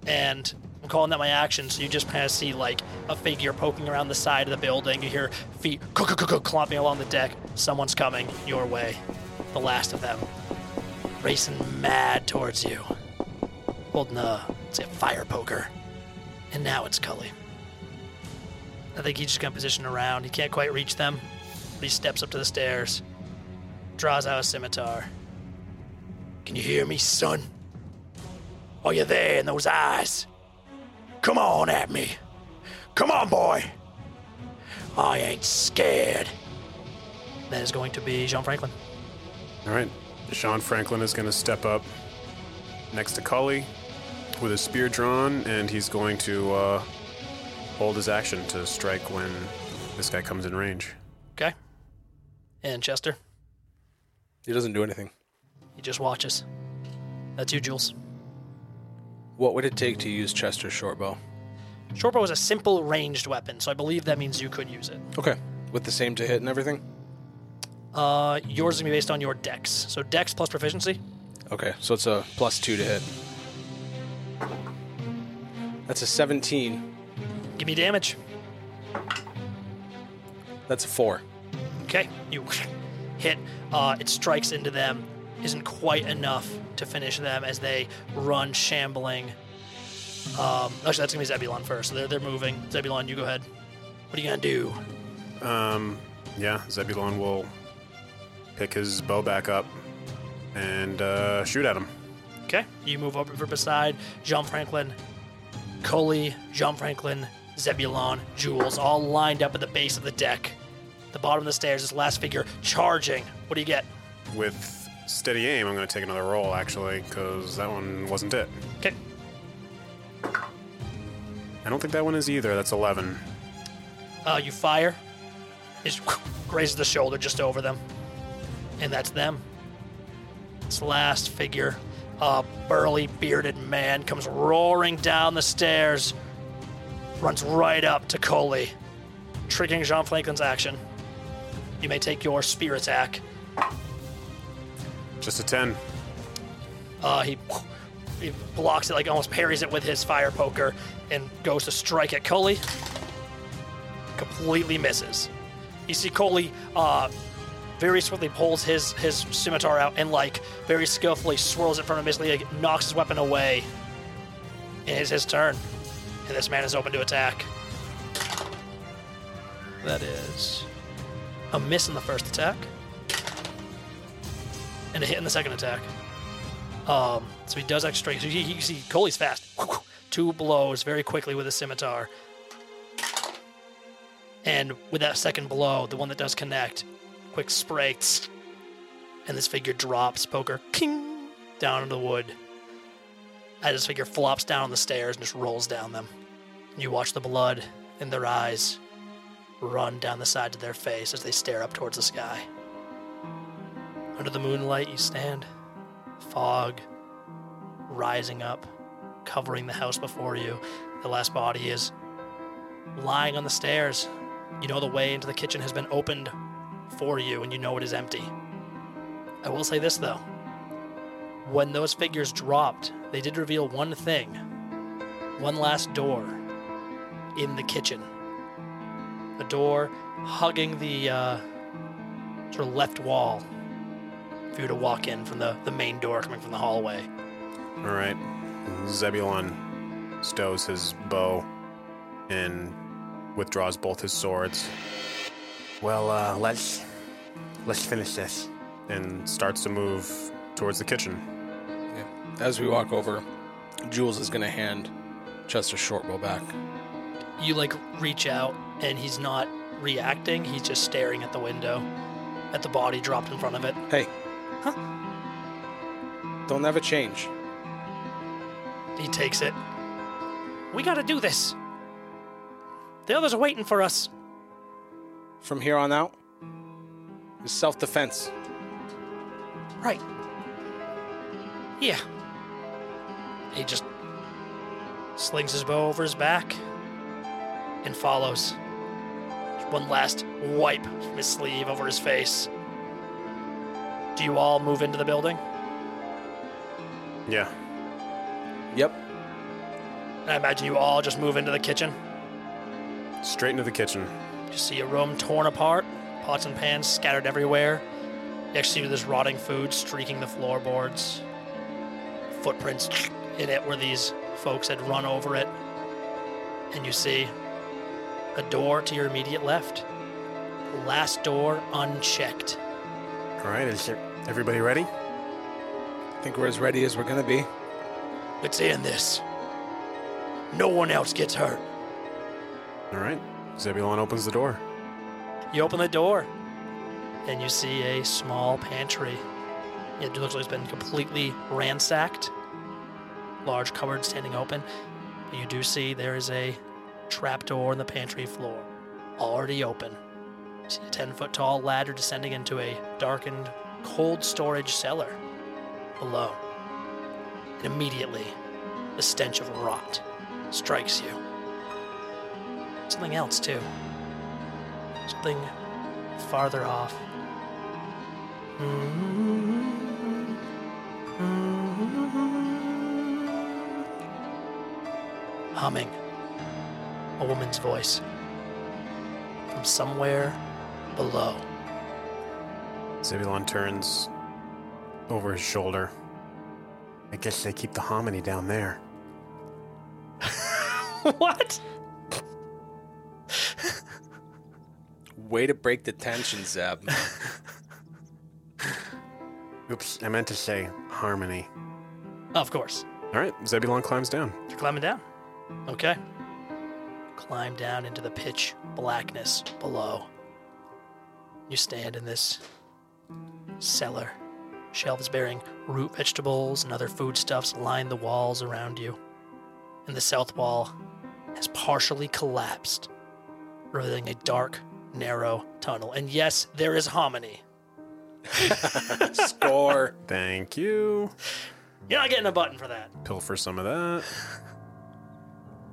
And I'm calling that my action, so you just kind of see like a figure poking around the side of the building. You hear feet clomping along the deck. Someone's coming your way. The last of them. Racing mad towards you. Holding a, a fire poker. And now it's Cully. I think he's just gonna position around. He can't quite reach them. But he steps up to the stairs, draws out a scimitar. Can you hear me, son? Are you there in those eyes? Come on at me. Come on, boy. I ain't scared. That is going to be Jean Franklin. All right. Jean Franklin is gonna step up next to Cully with his spear drawn, and he's going to uh, hold his action to strike when this guy comes in range. Okay. And Chester, He doesn't do anything. he just watches. That's you, Jules. What would it take to use Chester's short bow? Shortbow is a simple ranged weapon, so I believe that means you could use it. Okay. With the same to hit and everything? Uh, yours is gonna be based on your dex. So dex plus proficiency. Okay, so it's a plus two to hit. That's a 17. Give me damage. That's a four. Okay, you hit. Uh, it strikes into them. Isn't quite enough to finish them as they run shambling. Um, actually, that's gonna be Zebulon first. So they're they're moving. Zebulon, you go ahead. What are you gonna do? Um, yeah, Zebulon will pick his bow back up and uh, shoot at him. Okay, you move over for beside Jean Franklin, Cully, Jean Franklin, Zebulon, Jules, all lined up at the base of the deck. The bottom of the stairs, this last figure charging. What do you get? With steady aim, I'm going to take another roll, actually, because that one wasn't it. Okay, I don't think that one is either. That's 11. uh, you fire. It grazes the shoulder just over them, and that's them. This last figure, a burly, bearded man, comes roaring down the stairs, runs right up to Cully, triggering Jean Franklin's action. You may take your spear attack. Just a 10. Uh, he, he blocks it, like almost parries it with his fire poker, and goes to strike at Cully. Completely misses. You see Cully uh, very swiftly pulls his his scimitar out and like very skillfully swirls it from him, basically like, knocks his weapon away. And it's his turn. And this man is open to attack. That is a miss in the first attack. And a hit in the second attack. Um, so he does extra strength. So you, you see Cully's fast. Two blows very quickly with a scimitar. And with that second blow, the one that does connect, quick spray, and this figure drops, poker, king, down into the wood. As this figure flops down the stairs and just rolls down them. You watch the blood in their eyes run down the sides of their face as they stare up towards the sky. Under the moonlight, you stand, fog rising up, covering the house before you. The last body is lying on the stairs. You know the way into the kitchen has been opened for you, and you know it is empty. I will say this though. When those figures dropped, they did reveal one thing one last door in the kitchen. A door hugging the uh, sort of left wall for you were to walk in from the, the main door coming from the hallway. All right. Zebulon stows his bow and withdraws both his swords. Well, uh, let's let's finish this. And starts to move towards the kitchen. As we walk over, Jules is going to hand Chester Shortbow back. You like reach out, and he's not reacting, he's just staring at the window at the body dropped in front of it. Hey. Huh? Don't ever change. He takes it. We gotta do this. The others are waiting for us. From here on out, is self defense. Right. Yeah. He just slings his bow over his back and follows. One last wipe from his sleeve over his face. Do you all move into the building? Yeah. Yep. I imagine you all just move into the kitchen. Straight into the kitchen. You see a room torn apart, pots and pans scattered everywhere. You actually see this rotting food streaking the floorboards. Footprints in it where these folks had run over it. And you see a door to your immediate left. Last door unchecked. All right. Is everybody ready? I think we're as ready as we're going to be. Let's end this. No one else gets hurt. All right. Zebulon opens the door. You open the door, and you see a small pantry. It looks like it's been completely ransacked. Large cupboard standing open. You do see there is a trapdoor in the pantry floor, already open. You see a 10 foot tall ladder descending into a darkened, cold storage cellar below. And immediately, the stench of rot strikes you. Something else, too. Something farther off. Humming. A woman's voice. From somewhere below. Zebulon turns over his shoulder. I guess they keep the hominy down there. what? Way to break the tension, Zeb. Oops, I meant to say harmony. Of course. All right, Zebulon climbs down. You're climbing down. Okay. Climb down into the pitch blackness below. You stand in this cellar. Shelves bearing root vegetables and other foodstuffs line the walls around you. And the south wall has partially collapsed, revealing a dark, narrow tunnel. And yes, there is hominy. Score. Thank you. You're not getting a button for that. Pilfer some of that.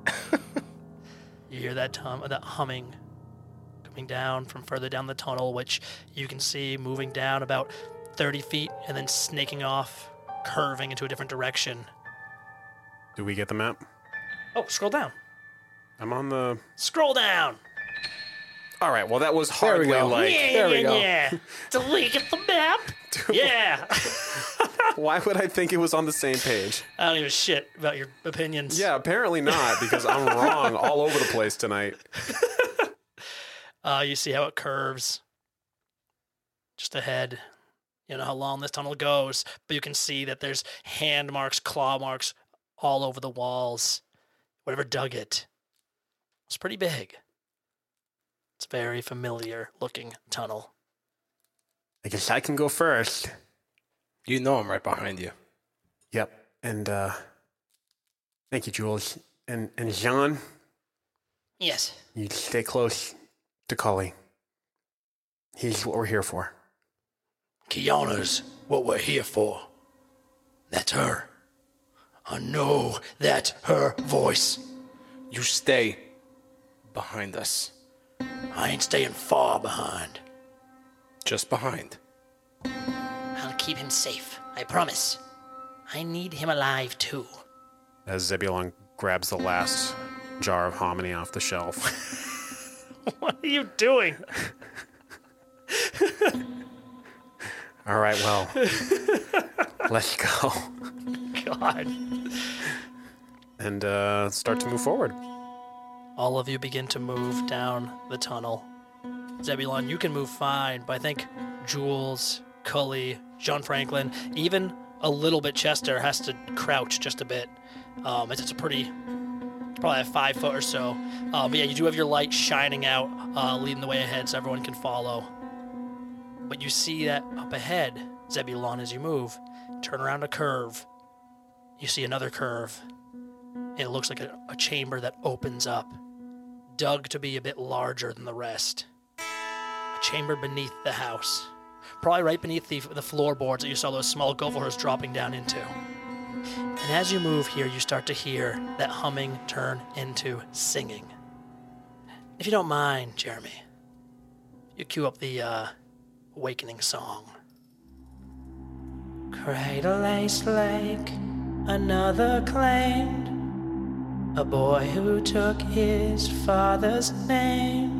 You hear that tum- that humming coming down from further down the tunnel, which you can see moving down about 30 feet and then snaking off, curving into a different direction. Do we get the map? Oh, scroll down. I'm on the. Scroll down. All right. Well, that was There we hardly go. like. yeah, there we yeah, go. yeah. Delete the map. yeah. Why would I think it was on the same page? I don't give a shit about your opinions. Yeah, apparently not, because I'm wrong all over the place tonight. Uh, you see how it curves just ahead. You know how long this tunnel goes, but you can see that there's hand marks, claw marks all over the walls. Whatever dug it. It's pretty big. It's a very familiar looking tunnel. I guess I can go first. You know I'm right behind you. Yep. And uh thank you, Jules. And and Jean, Yes. you stay close to Cully. He's what we're here for. Kiana's what we're here for. That's her. I know that's her voice. You stay behind us. I ain't staying far behind. Just behind. I'll keep him safe. I promise. I need him alive too. As Zebulon grabs the last jar of hominy off the shelf. What are you doing? All right, well, let's go God. and uh, start to move forward. All of you begin to move down the tunnel. Zebulon, you can move fine, but I think Jules, Cully, Jean Franklin, even a little bit Chester has to crouch just a bit. Um, as it's a pretty, probably a five foot or so. Uh, but yeah, you do have your light shining out, uh, leading the way ahead so everyone can follow. But you see that up ahead, Zebulon, as you move, turn around a curve. You see another curve. It looks like a, a chamber that opens up dug to be a bit larger than the rest. A chamber beneath the house. Probably right beneath the, the floorboards that you saw those small gophers dropping down into. And as you move here, you start to hear that humming turn into singing. If you don't mind, Jeremy, you cue up the uh, awakening song. Cradle Lace Lake, another claimed a boy who took his father's name.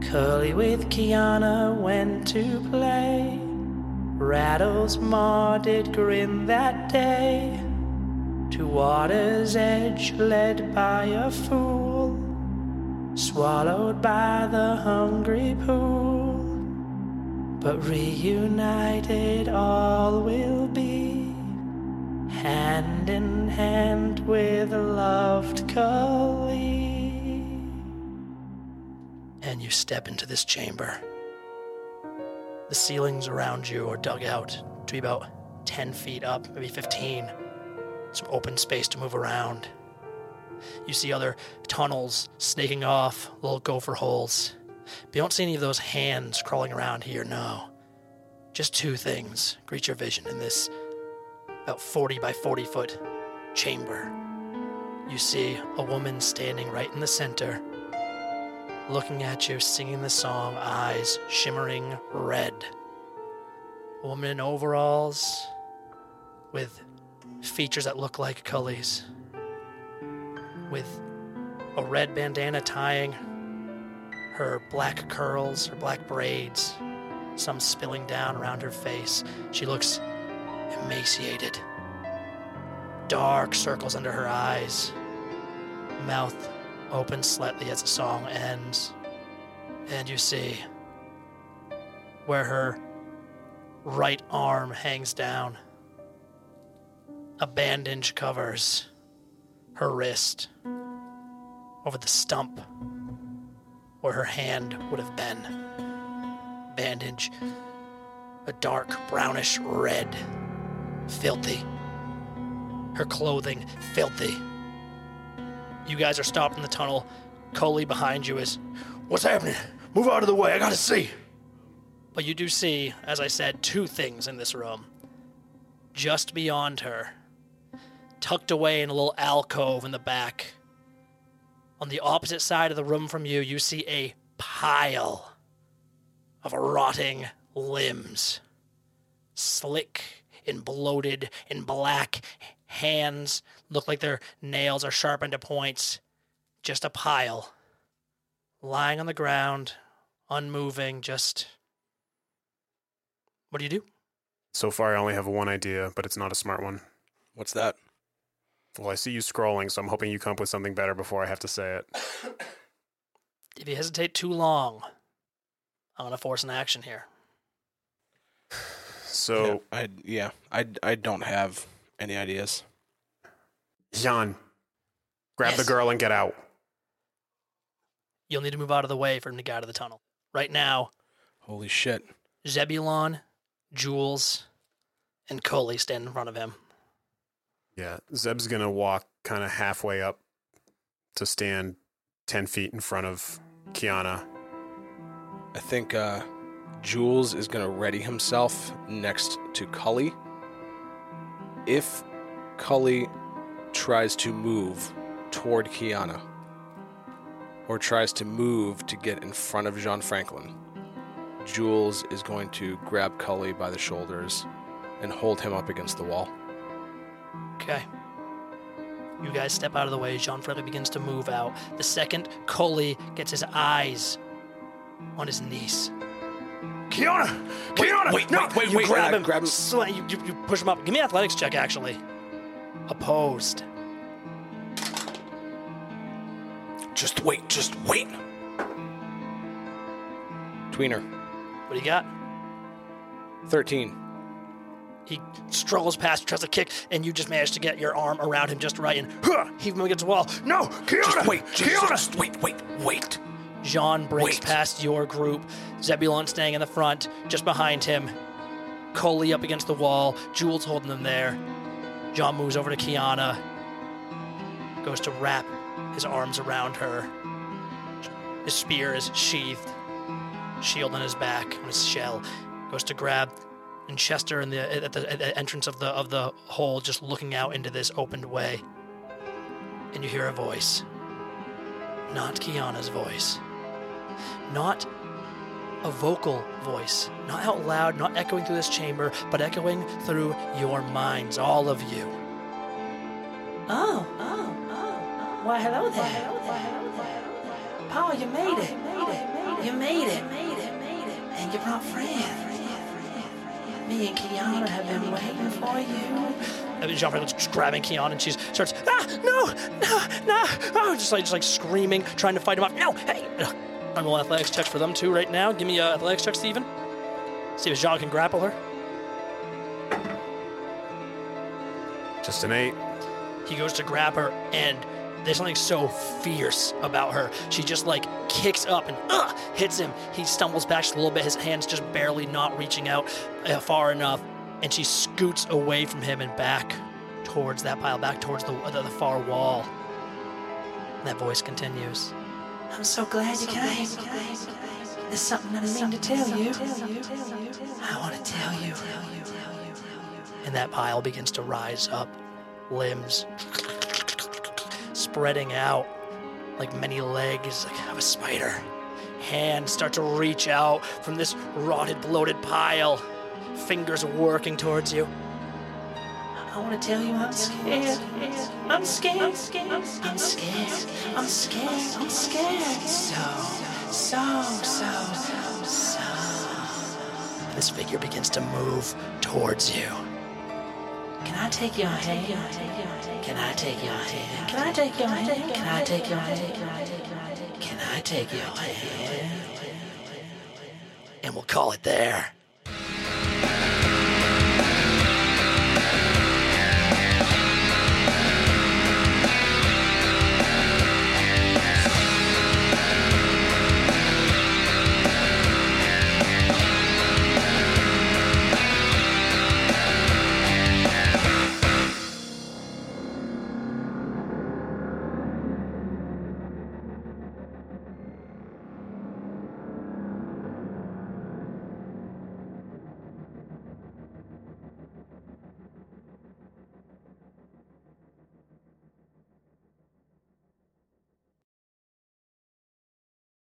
Curly with Kiana went to play. Rattles Ma did grin that day. To water's edge led by a fool. Swallowed by the hungry pool. But reunited all will be hand in hand with a loved Cully. And you step into this chamber. The ceilings around you are dug out to be about 10 feet up, maybe 15. Some open space to move around. You see other tunnels snaking off, little gopher holes. But you don't see any of those hands crawling around here, no. Just two things greet your vision in this about 40 by 40 foot chamber. You see a woman standing right in the center, looking at you, singing the song, eyes shimmering red. A woman in overalls with features that look like Cully's, with a red bandana tying her black curls, her black braids, some spilling down around her face. She looks emaciated. Dark circles under her eyes. Mouth open slightly as the song ends. And you see where her right arm hangs down. A bandage covers her wrist over the stump where her hand would have been. Bandage, a dark brownish red filthy. Her clothing, filthy. You guys are stopped in the tunnel. Cully behind you is, What's happening? Move out of the way. I gotta see. but you do see, as I said, two things in this room. Just beyond her, tucked away in a little alcove in the back. On the opposite side of the room from you, you see a pile of rotting limbs. Slick and bloated and black hands look like their nails are sharpened to points. Just a pile. Lying on the ground, unmoving, just. What do you do? So far, I only have one idea, but it's not a smart one. What's that? Well, I see you scrolling, so I'm hoping you come up with something better before I have to say it. If you hesitate too long, I'm gonna force an action here. So, yeah, I yeah, I I don't have any ideas. Jean, grab Yes. the girl and get out. You'll need to move out of the way for him to get out of the tunnel. Right now, Holy shit! Zebulon, Jules, and Cully stand in front of him. Yeah, Zeb's gonna walk kind of halfway up to stand ten feet in front of Kiana. I think uh, Jules is going to ready himself next to Cully. If Cully tries to move toward Kiana or tries to move to get in front of Jean Franklin, Jules is going to grab Cully by the shoulders and hold him up against the wall. Okay. You guys step out of the way. Jean Franklin begins to move out. The second Cully gets his eyes on his niece. Kiana! Kiana! wait, no! wait, wait, you wait, grab him. grab him. sla- you, you, you push him up. Give me an athletics check, actually. Opposed. Just wait, just wait. Tweener, What do you got? 13. He struggles past, tries to kick, and you just manage to get your arm around him just right and huh, heave him against the wall. No, Kiana! Just wait, Kiana! just wait, wait, wait. Jean breaks Wait. past your group. Zebulon staying in the front, just behind him. Cully up against the wall. Jules holding them there. John moves over to Kiana. Goes to wrap his arms around her. His spear is sheathed. Shield on his back, on his shell. Goes to grab. And Chester in the at the, at the entrance of the of the hole, just looking out into this opened way. And you hear a voice. Not Kiana's voice not a vocal voice, not out loud, not echoing through this chamber, but echoing through your minds, all of you. Oh, oh, oh. Why, hello there. Why, hello there! Paul, you made it. You made it. And you brought friends. Me and Kiana have been waiting for you. And Jean Francois just grabbing Kiana, and she starts, ah, no, no, no, oh, just like just like screaming, trying to fight him off. No, hey. I'm rolling athletics check for them too right now. Give me a athletics check, Steven. See if Jean can grapple her. Just an eight. He goes to grab her, and there's something so fierce about her. She just like kicks up and uh, hits him. He stumbles back just a little bit, his hands just barely not reaching out uh, far enough, and she scoots away from him and back towards that pile, back towards the, the, the far wall. And that voice continues. I'm so glad you came. There's something I mean to tell you. I want to tell you. and that pile begins to rise up, limbs spreading out like many legs of a spider. Hands start to reach out from this rotted, bloated pile, fingers working towards you. I want to tell you I'm scared. I'm scared. I'm scared. I'm scared. I'm scared. I'm scared. So, so, so, so. This figure begins to move towards you. Can I take your hand? Can I take your hand? Can I take your hand? Can I take your hand? Can I take your hand? Can I take your hand? And we'll call it there.